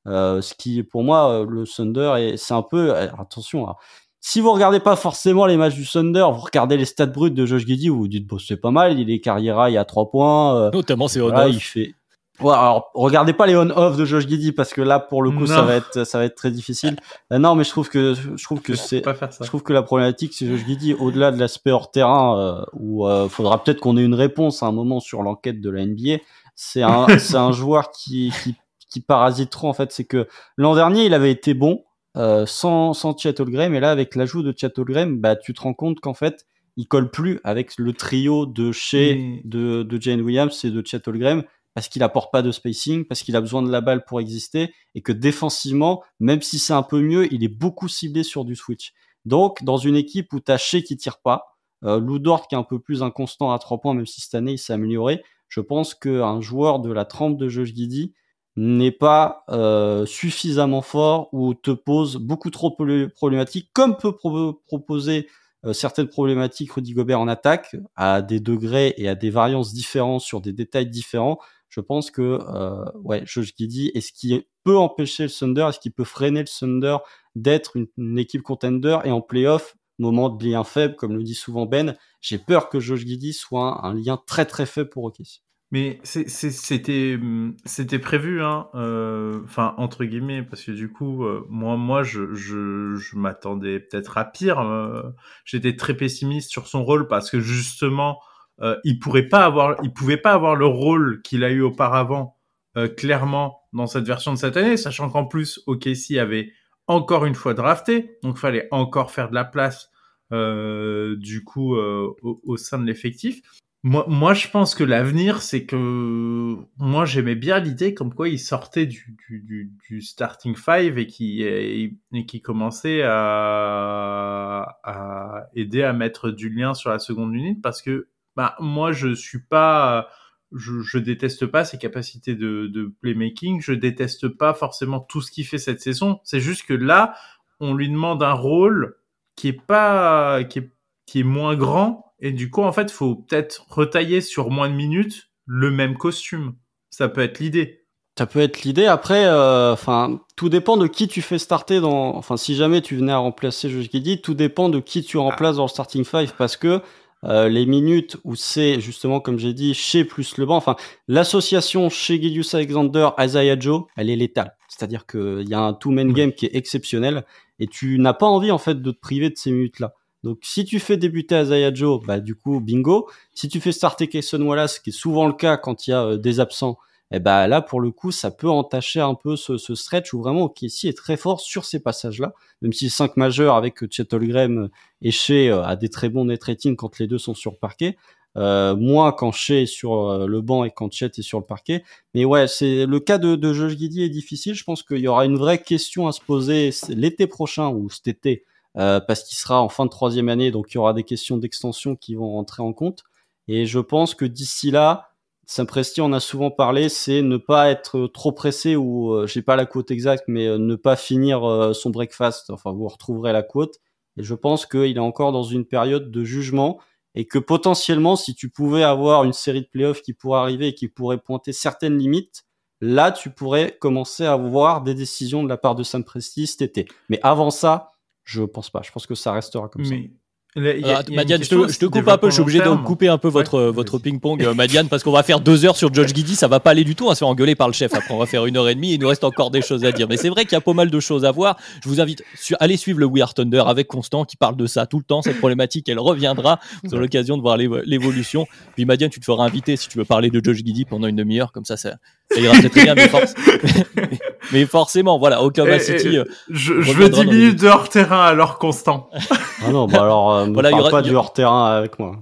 Euh, ce qui, pour moi, euh, le Thunder, c'est un peu, attention, hein. si vous regardez pas forcément les matchs du Thunder, vous regardez les stats bruts de Josh Giddy, vous vous dites, bon, c'est pas mal, il est carrière, il a 3 points. Notamment, c'est voilà, il fait, Ouais, alors regardez pas les on-off de Josh Giddy parce que là pour le coup ça va être ça va être très difficile. Euh, non, mais je trouve que je trouve que c'est je trouve que la problématique c'est Josh Giddy au-delà de l'aspect hors terrain euh, où euh, faudra peut-être qu'on ait une réponse à un moment sur l'enquête de la NBA. C'est un c'est un joueur qui qui qui parasite trop en fait, c'est que l'an dernier il avait été bon euh, sans sans et là avec l'ajout de Chet Holmgren, bah tu te rends compte qu'en fait il colle plus avec le trio de chez de de Jane Williams et de Chet Holmgren parce qu'il apporte pas de spacing, parce qu'il a besoin de la balle pour exister, et que défensivement, même si c'est un peu mieux, il est beaucoup ciblé sur du switch. Donc, dans une équipe où t'as Shea qui tire pas, euh, Lou Dort qui est un peu plus inconstant à trois points, même si cette année il s'est amélioré, je pense qu'un joueur de la trempe de Josh Giddy n'est pas euh, suffisamment fort ou te pose beaucoup trop de problématiques, comme peut proposer euh, certaines problématiques Rudy Gobert en attaque, à des degrés et à des variances différentes sur des détails différents je pense que euh, ouais, Josh Giddy, est-ce qu'il peut empêcher le Thunder, est-ce qu'il peut freiner le Thunder d'être une, équipe contender et en playoff, moment de lien faible, comme le dit souvent Ben, j'ai peur que Josh Giddy soit un, lien très très faible pour OKC. Mais c'était prévu, hein, euh, entre guillemets, parce que du coup, euh, moi moi je, je, je m'attendais peut-être à pire. J'étais très pessimiste sur son rôle parce que justement, euh, il pourrait pas avoir, il pouvait pas avoir le rôle qu'il a eu auparavant, euh, clairement dans cette version de cette année, sachant qu'en plus OKC avait encore une fois drafté, donc fallait encore faire de la place euh, du coup au, sein de l'effectif. Moi, moi, je pense que l'avenir, c'est que moi, j'aimais bien l'idée comme quoi il sortait du, du, du, starting five et qui et, qui commençait à, à aider à mettre du lien sur la seconde unité parce que bah, moi, je suis pas, je, je déteste pas ses capacités de, de playmaking. Je déteste pas forcément tout ce qu'il fait cette saison. C'est juste que là, on lui demande un rôle qui est pas, qui est, qui est moins grand. Et du coup, en fait, faut peut-être retailler sur moins de minutes le même costume. Ça peut être l'idée. Ça peut être l'idée. Après, euh, enfin, tout dépend de qui tu fais starter dans. Enfin, si jamais tu venais à remplacer Josh tout dépend de qui tu remplaces dans le starting five parce que euh, les minutes où c'est justement, comme j'ai dit, chez plus le banc. Enfin, l'association chez Gideus Alexander, Isaiah Joe, elle est létale. C'est-à-dire qu'il y a un two-man game qui est exceptionnel et tu n'as pas envie en fait de te priver de ces minutes-là. Donc si tu fais débuter Isaiah Joe, bah du coup bingo. Si tu fais starter Cason Wallace, qui est souvent le cas quand il y a euh, des absents, et eh ben là pour le coup ça peut entacher un peu ce, ce stretch où vraiment Casey est très fort sur ces passages-là, même si 5 majeurs avec Chet Holmgren et Shea euh, a des très bons net ratings quand les deux sont sur le parquet. Euh, moins quand Shea est sur euh, le banc et quand Chet est sur le parquet. Mais ouais, c'est le cas de, de Josh Giddy est difficile. Je pense qu'il y aura une vraie question à se poser l'été prochain ou cet été, euh, parce qu'il sera en fin de troisième année, donc il y aura des questions d'extension qui vont rentrer en compte. Et je pense que d'ici là, Sam Presti en a souvent parlé, c'est ne pas être trop pressé ou euh, j'ai pas la quote exacte, mais euh, ne pas finir euh, son breakfast. Enfin, vous retrouverez la quote. Et je pense qu'il est encore dans une période de jugement et que potentiellement, si tu pouvais avoir une série de playoffs qui pourrait arriver et qui pourrait pointer certaines limites, là, tu pourrais commencer à voir des décisions de la part de Sam Presti cet été. Mais avant ça, je pense pas. Je pense que ça restera comme ça. Madiane, je te, coupe un peu, je suis obligé de couper un peu votre, votre ping-pong, euh, Madiane, parce qu'on va faire deux heures sur George Giddy, ça va pas aller du tout, on va se faire engueuler par le chef. Après, on va faire une heure et demie, il nous reste encore des choses à dire. Mais c'est vrai qu'il y a pas mal de choses à voir. Je vous invite à aller suivre le We Are Thunder avec Constant, qui parle de ça tout le temps. Cette problématique, elle reviendra. Vous aurez l'occasion de voir l'évolution. Puis Madiane, tu te feras inviter si tu veux parler de George Giddy pendant une demi-heure, comme ça, ça, ça ira très bien. Mais, mais, forcément, voilà, Oklahoma City. Euh, je, je veux 10 minutes de hors terrain alors Constant. ah non, bah alors. Euh, voilà, il y aura pas du hors terrain avec moi.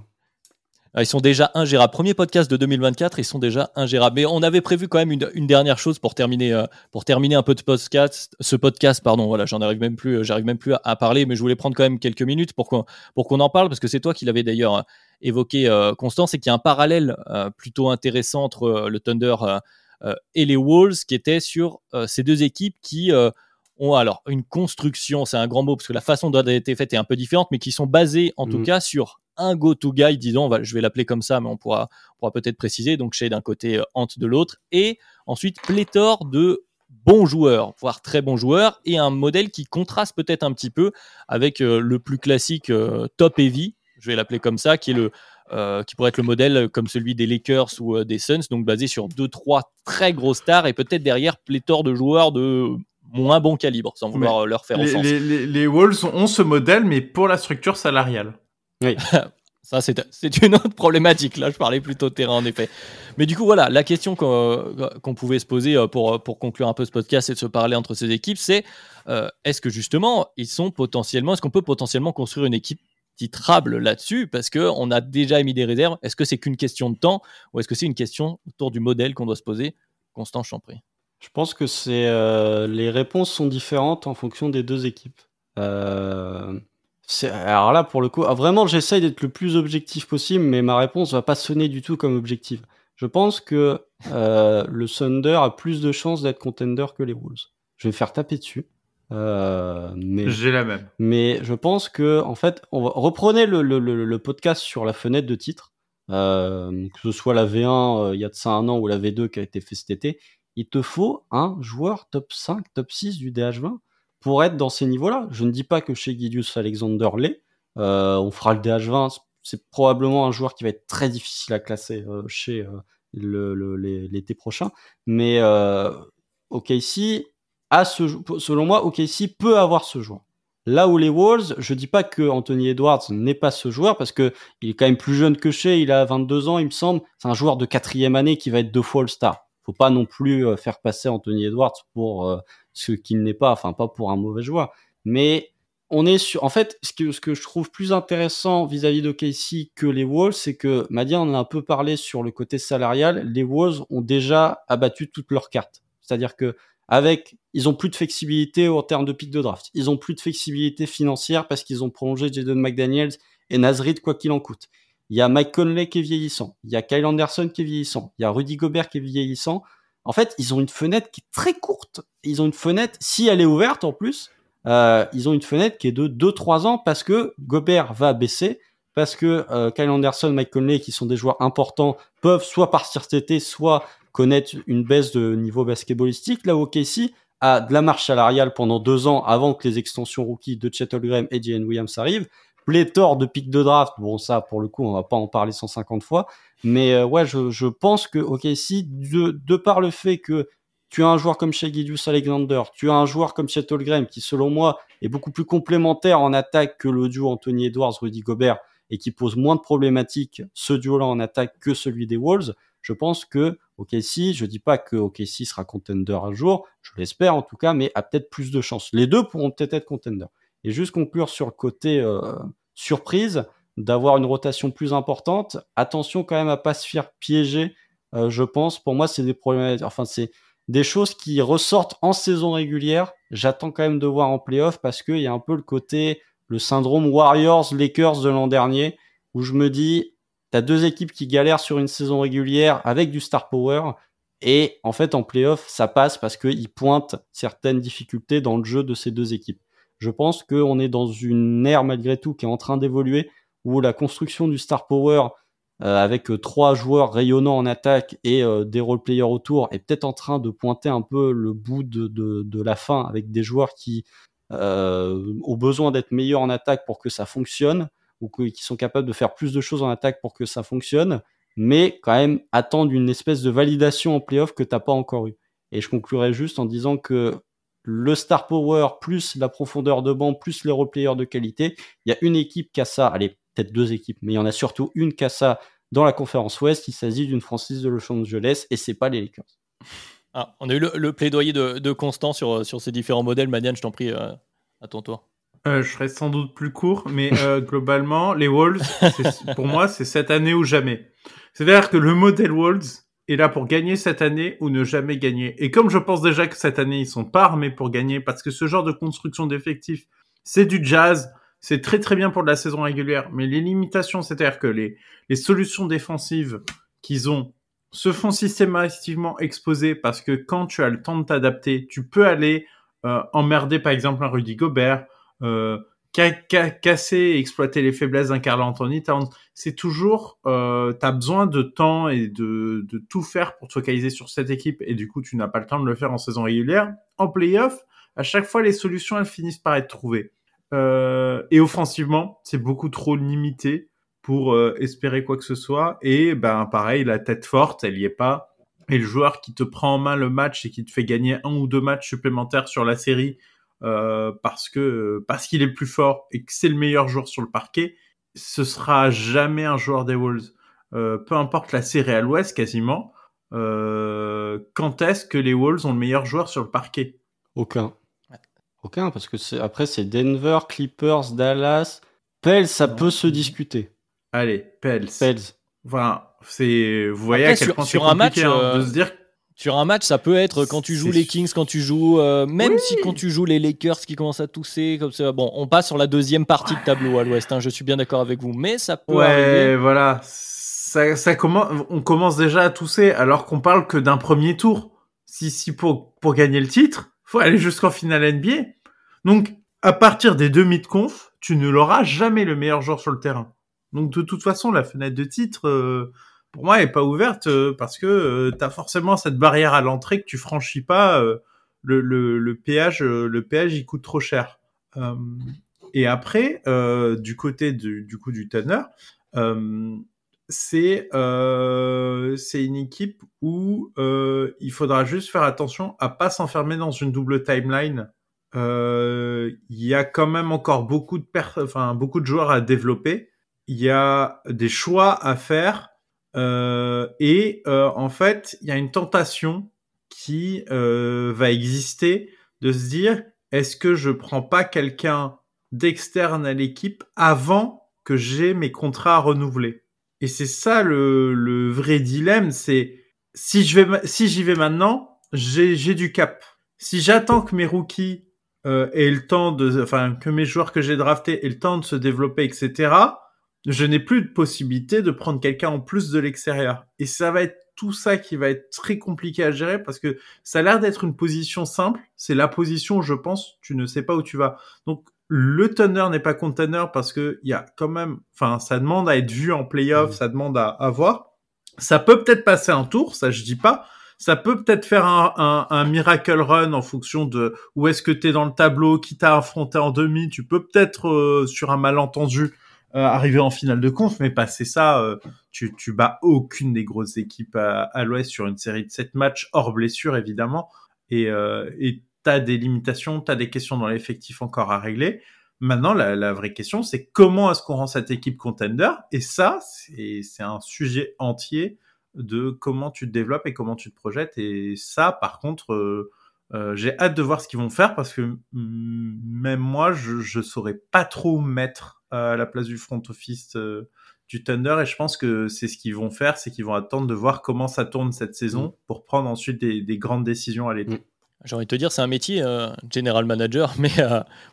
Ah, ils sont déjà ingérables. Premier podcast de 2024, ils sont déjà ingérables. Mais on avait prévu quand même une, dernière chose pour terminer, euh, pour terminer un peu de podcast, ce podcast, pardon. Voilà, j'en arrive même plus, euh, j'arrive même plus à, parler, mais je voulais prendre quand même quelques minutes pour qu'on, pour qu'on en parle parce que c'est toi qui l'avais d'ailleurs évoqué, euh, Constant, c'est qu'il y a un parallèle plutôt intéressant entre le Thunder et les Wolves, qui était sur ces deux équipes qui ont alors une construction, c'est un grand mot parce que la façon dont elle a été faite est un peu différente, mais qui sont basées en tout mm. cas sur un go-to guy, disons, je vais l'appeler comme ça, mais on pourra, pourra peut-être préciser. Donc chez d'un côté, Ant euh, de l'autre, et ensuite pléthore de bons joueurs, voire très bons joueurs, et un modèle qui contraste peut-être un petit peu avec euh, le plus classique euh, top heavy, je vais l'appeler comme ça, qui est le qui pourrait être le modèle comme celui des Lakers ou des Suns, donc basé sur deux trois très gros stars et peut-être derrière pléthore de joueurs de moins bon calibre, sans vouloir euh, leur faire les, offense. Les, les, Wolves ont ce modèle, mais pour la structure salariale. Oui. Ça, c'est une autre problématique. Là, je parlais plutôt terrain, en effet. Mais du coup, voilà, la question qu'on pouvait se poser euh, pour, pour conclure un peu ce podcast et de se parler entre ces équipes, c'est euh, est-ce que justement, ils sont potentiellement, est-ce qu'on peut potentiellement construire une équipe titrable là-dessus Parce qu'on a déjà émis des réserves. Est-ce que c'est qu'une question de temps ou est-ce que c'est une question autour du modèle qu'on doit se poser? Constant, prie. Je pense que euh, les réponses sont différentes en fonction des deux équipes. Euh, alors là, pour le coup, ah, vraiment, j'essaye d'être le plus objectif possible, mais ma réponse va pas sonner du tout comme objective. Je pense que euh, le Thunder a plus de chances d'être contender que les Wolves. Je vais faire taper dessus. Mais j'ai la même. Mais je pense que en fait, on va, reprenez le, le, le, podcast sur la fenêtre de titre, que ce soit la V1 il y a de ça un an ou la V2 qui a été fait cet été il te faut un joueur top 5, top 6 du DH20 pour être dans ces niveaux-là. Je ne dis pas que chez Gideus Alexander l'est. Euh, on fera le DH20. C'est probablement un joueur qui va être très difficile à classer euh, chez euh, l'été prochain. Mais OKC, ce, selon moi, OKC peut avoir ce joueur. Là où les Wolves, je dis pas que Anthony Edwards n'est pas ce joueur parce que il est quand même plus jeune que chez, il a 22 ans, il me semble. C'est un joueur de quatrième année qui va être deux fois All-Star faut pas non plus euh, faire passer Anthony Edwards pour euh, ce qu'il n'est pas, enfin pas pour un mauvais joueur. Mais on est sur, en fait, ce que, je trouve plus intéressant vis-à-vis de Casey que les Wolves, c'est que Madia en a un peu parlé sur le côté salarial. Les Wolves ont déjà abattu toutes leurs cartes. C'est-à-dire que avec, ils ont plus de flexibilité en termes de pic de draft. Ils ont plus de flexibilité financière parce qu'ils ont prolongé Jaden McDaniels et Nazrid quoi qu'il en coûte. Il y a Mike Conley qui est vieillissant. Il y a Kyle Anderson qui est vieillissant. Il y a Rudy Gobert qui est vieillissant. En fait, ils ont une fenêtre qui est très courte. Ils ont une fenêtre, si elle est ouverte en plus, euh, ils ont une fenêtre qui est de 2-3 ans parce que Gobert va baisser, parce que euh, Kyle Anderson, Mike Conley, qui sont des joueurs importants, peuvent soit partir cet été, soit connaître une baisse de niveau basketballistique. Là, OKC a de la marche salariale pendant deux ans avant que les extensions rookies de Chet Holmgren et Jalen Williams arrivent. Pléthore de pics de draft. Bon, ça, pour le coup, on va pas en parler 150 fois. Mais euh, ouais, je, je, pense que OKC, de, de par le fait que tu as un joueur comme Shea Alexander, tu as un joueur comme Chet Holmgren qui, selon moi, est beaucoup plus complémentaire en attaque que le duo Anthony Edwards, Rudy Gobert, et qui pose moins de problématiques, ce duo-là en attaque, que celui des Wolves. Je pense que OKC, je dis pas que OKC sera contender un jour, je l'espère en tout cas, mais a peut-être plus de chances. Les deux pourront peut-être être contender. Et juste conclure sur le côté euh, surprise, d'avoir une rotation plus importante. Attention quand même à pas se faire piéger. Euh, je pense, pour moi, c'est des problèmes. Enfin, c'est des choses qui ressortent en saison régulière. J'attends quand même de voir en playoff parce qu'il y a un peu le côté, le syndrome Warriors-Lakers de l'an dernier, où je me dis, t'as deux équipes qui galèrent sur une saison régulière avec du star power. Et en fait, en playoff, ça passe parce qu'ils pointent certaines difficultés dans le jeu de ces deux équipes. Je pense qu'on est dans une ère malgré tout qui est en train d'évoluer, où la construction du star power euh, avec euh, trois joueurs rayonnants en attaque et euh, des role players autour est peut-être en train de pointer un peu le bout de, la fin avec des joueurs qui ont besoin d'être meilleurs en attaque pour que ça fonctionne ou qui sont capables de faire plus de choses en attaque pour que ça fonctionne, mais quand même attendre une espèce de validation en playoff que t'as pas encore eu. Et je conclurai juste en disant que le star power plus la profondeur de banc plus les role players de qualité, il y a une équipe qui a ça. Allez, peut-être deux équipes, mais il y en a surtout une qui a ça dans la conférence Ouest. Il s'agit d'une franchise de Los Angeles et c'est pas les Lakers. Ah, on a eu le, plaidoyer de, Constant sur, ces différents modèles. Manian, je t'en prie, euh, à ton tour. Euh, je serai sans doute plus court, mais euh, globalement, les Wolves, pour moi, c'est cette année ou jamais. C'est-à-dire que le modèle Wolves est là pour gagner cette année ou ne jamais gagner. Et comme je pense déjà que cette année, ils sont pas armés pour gagner, parce que ce genre de construction d'effectifs, c'est du jazz, c'est très très bien pour de la saison régulière, mais les limitations, c'est-à-dire que les, les solutions défensives qu'ils ont se font systématiquement exposer parce que quand tu as le temps de t'adapter, tu peux aller euh, emmerder par exemple un Rudy Gobert, euh, casser et exploiter les faiblesses d'un Carl Anthony. C'est toujours, euh, tu as besoin de temps et de, de tout faire pour te focaliser sur cette équipe et du coup tu n'as pas le temps de le faire en saison régulière. En playoff, à chaque fois les solutions elles finissent par être trouvées. Euh, et offensivement, c'est beaucoup trop limité pour euh, espérer quoi que ce soit. Et ben pareil, la tête forte, elle y est pas. Et le joueur qui te prend en main le match et qui te fait gagner un ou deux matchs supplémentaires sur la série euh, parce que parce qu'il est le plus fort et que c'est le meilleur joueur sur le parquet, ce sera jamais un joueur des Wolves. peu importe la série à l'Ouest, quasiment. quand est-ce que les Wolves ont le meilleur joueur sur le parquet? Aucun. Aucun, parce que c'est, après, c'est Denver, Clippers, Dallas. Pels, ça peut se discuter. Allez, Pels. Pels. Voilà, c'est, vous voyez à quel point sur un match, hein, de se dire sur un match, ça peut être quand tu joues les Kings, quand tu joues, euh, même si quand tu joues les Lakers qui commencent à tousser comme ça. Bon, on passe sur la deuxième partie de tableau à l'Ouest. Hein, je suis bien d'accord avec vous, mais ça peut ouais, arriver. voilà, ça, ça commence, on commence déjà à tousser alors qu'on parle que d'un premier tour. Si, si pour pour gagner le titre, faut aller jusqu'en finale NBA. Donc, à partir des demi de conf, tu ne l'auras jamais le meilleur joueur sur le terrain. Donc, de toute façon, la fenêtre de titre, euh, pour moi, est pas ouverte euh, parce que euh, tu as forcément cette barrière à l'entrée que tu franchis pas. Le, le, le, péage, le péage, il coûte trop cher. et après, du côté du, du coup du Tanner, c'est c'est une équipe où il faudra juste faire attention à pas s'enfermer dans une double timeline euh, il y a quand même encore beaucoup de enfin beaucoup de joueurs à développer. Il y a des choix à faire euh, et euh, en fait, il y a une tentation qui euh, va exister de se dire est-ce que je prends pas quelqu'un d'externe à l'équipe avant que j'ai mes contrats à renouveler Et c'est ça le, le vrai dilemme, c'est si je vais si j'y vais maintenant, j'ai du cap. Si j'attends que mes rookies euh, et le temps de, enfin, que mes joueurs que j'ai draftés aient le temps de se développer, etc., je n'ai plus de possibilité de prendre quelqu'un en plus de l'extérieur. Et ça va être tout ça qui va être très compliqué à gérer parce que ça a l'air d'être une position simple. C'est la position où je pense tu ne sais pas où tu vas. Donc le teneur n'est pas container parce que il y a quand même, enfin, ça demande à être vu en playoff, mmh. ça demande à, à voir. Ça peut peut-être passer un tour, ça je dis pas, ça peut peut-être faire un, un, miracle run en fonction de où est-ce que tu es dans le tableau, qui t'a affronté en demi. Tu peux peut-être, euh, sur un malentendu, arriver en finale de conf, mais passer ça, euh, tu, tu bats aucune des grosses équipes à, à l'Ouest sur une série de 7 matchs, hors blessure évidemment. Et tu as des limitations, tu as des questions dans l'effectif encore à régler. Maintenant, la, vraie question, c'est comment est-ce qu'on rend cette équipe contender? Et ça, c'est un sujet entier de comment tu te développes et comment tu te projettes. Et ça, par contre, euh, euh, j'ai hâte de voir ce qu'ils vont faire parce que même moi, je ne saurais pas trop mettre à la place du front office euh, du Thunder et je pense que c'est ce qu'ils vont faire, c'est qu'ils vont attendre de voir comment ça tourne cette saison mm. pour prendre ensuite des, grandes décisions à l'été. Mm. J'ai envie de te dire, c'est un métier, general manager, mais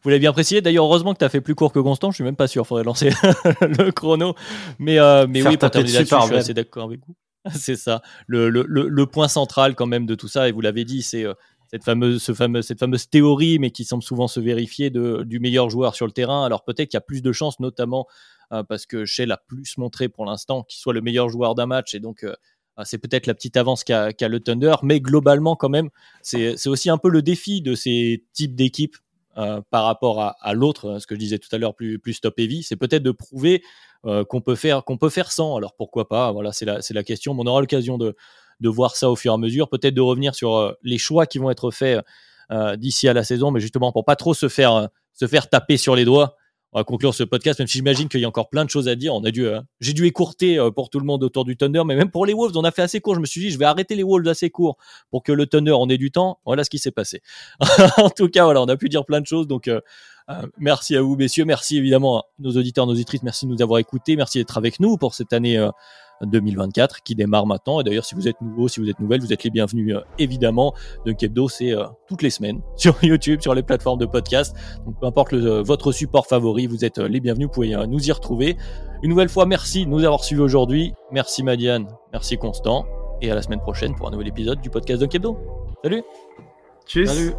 vous l'avez bien précisé. D'ailleurs, heureusement que tu as fait plus court que Constant, je suis même pas sûr, il faudrait lancer le chrono. Mais, mais oui, pour terminer là-dessus, je suis assez d'accord avec vous. c'est ça. Le, le, le, point central quand même de tout ça, et vous l'avez dit, c'est euh, cette fameuse, théorie, mais qui semble souvent se vérifier, du meilleur joueur sur le terrain. Alors peut-être qu'il y a plus de chances, notamment euh, parce que Shell a plus montré pour l'instant qu'il soit le meilleur joueur d'un match, et donc euh, ah, c'est peut-être la petite avance qu'a le Thunder, mais globalement quand même, c'est aussi un peu le défi de ces types d'équipes par rapport à, l'autre, ce que je disais tout à l'heure, plus, plus top heavy, c'est peut-être de prouver euh, qu'on peut faire qu'on peut faire sans. Alors pourquoi pas Voilà, c'est la la question. on aura l'occasion de voir ça au fur et à mesure. Peut-être de revenir sur euh, les choix qui vont être faits euh, d'ici à la saison, mais justement pour pas trop se faire taper sur les doigts on va conclure ce podcast, même si j'imagine qu'il y a encore plein de choses à dire. On a dû, euh, j'ai dû écourter euh, pour tout le monde autour du Thunder, mais même pour les Wolves, on a fait assez court. Je me suis dit, je vais arrêter les Wolves assez court pour que le Thunder en ait du temps. Voilà ce qui s'est passé. en tout cas, voilà, on a pu dire plein de choses. Donc, euh, merci à vous, messieurs. Merci évidemment à nos auditeurs, nos auditrices. Merci de nous avoir écoutés. Merci d'être avec nous pour cette année 2024 qui démarre maintenant. Et d'ailleurs, si vous êtes nouveau, si vous êtes nouvelle, vous êtes les bienvenus euh, évidemment. Donc Hebdo, c'est euh, toutes les semaines sur YouTube, sur les plateformes de podcast. Donc peu importe le, votre support favori, vous êtes euh, les bienvenus. Vous pouvez nous y retrouver. Une nouvelle fois, merci de nous avoir suivis aujourd'hui. Merci Madiane, merci Constant. Et à la semaine prochaine pour un nouvel épisode du podcast de Hebdo. Salut Tchuss Salut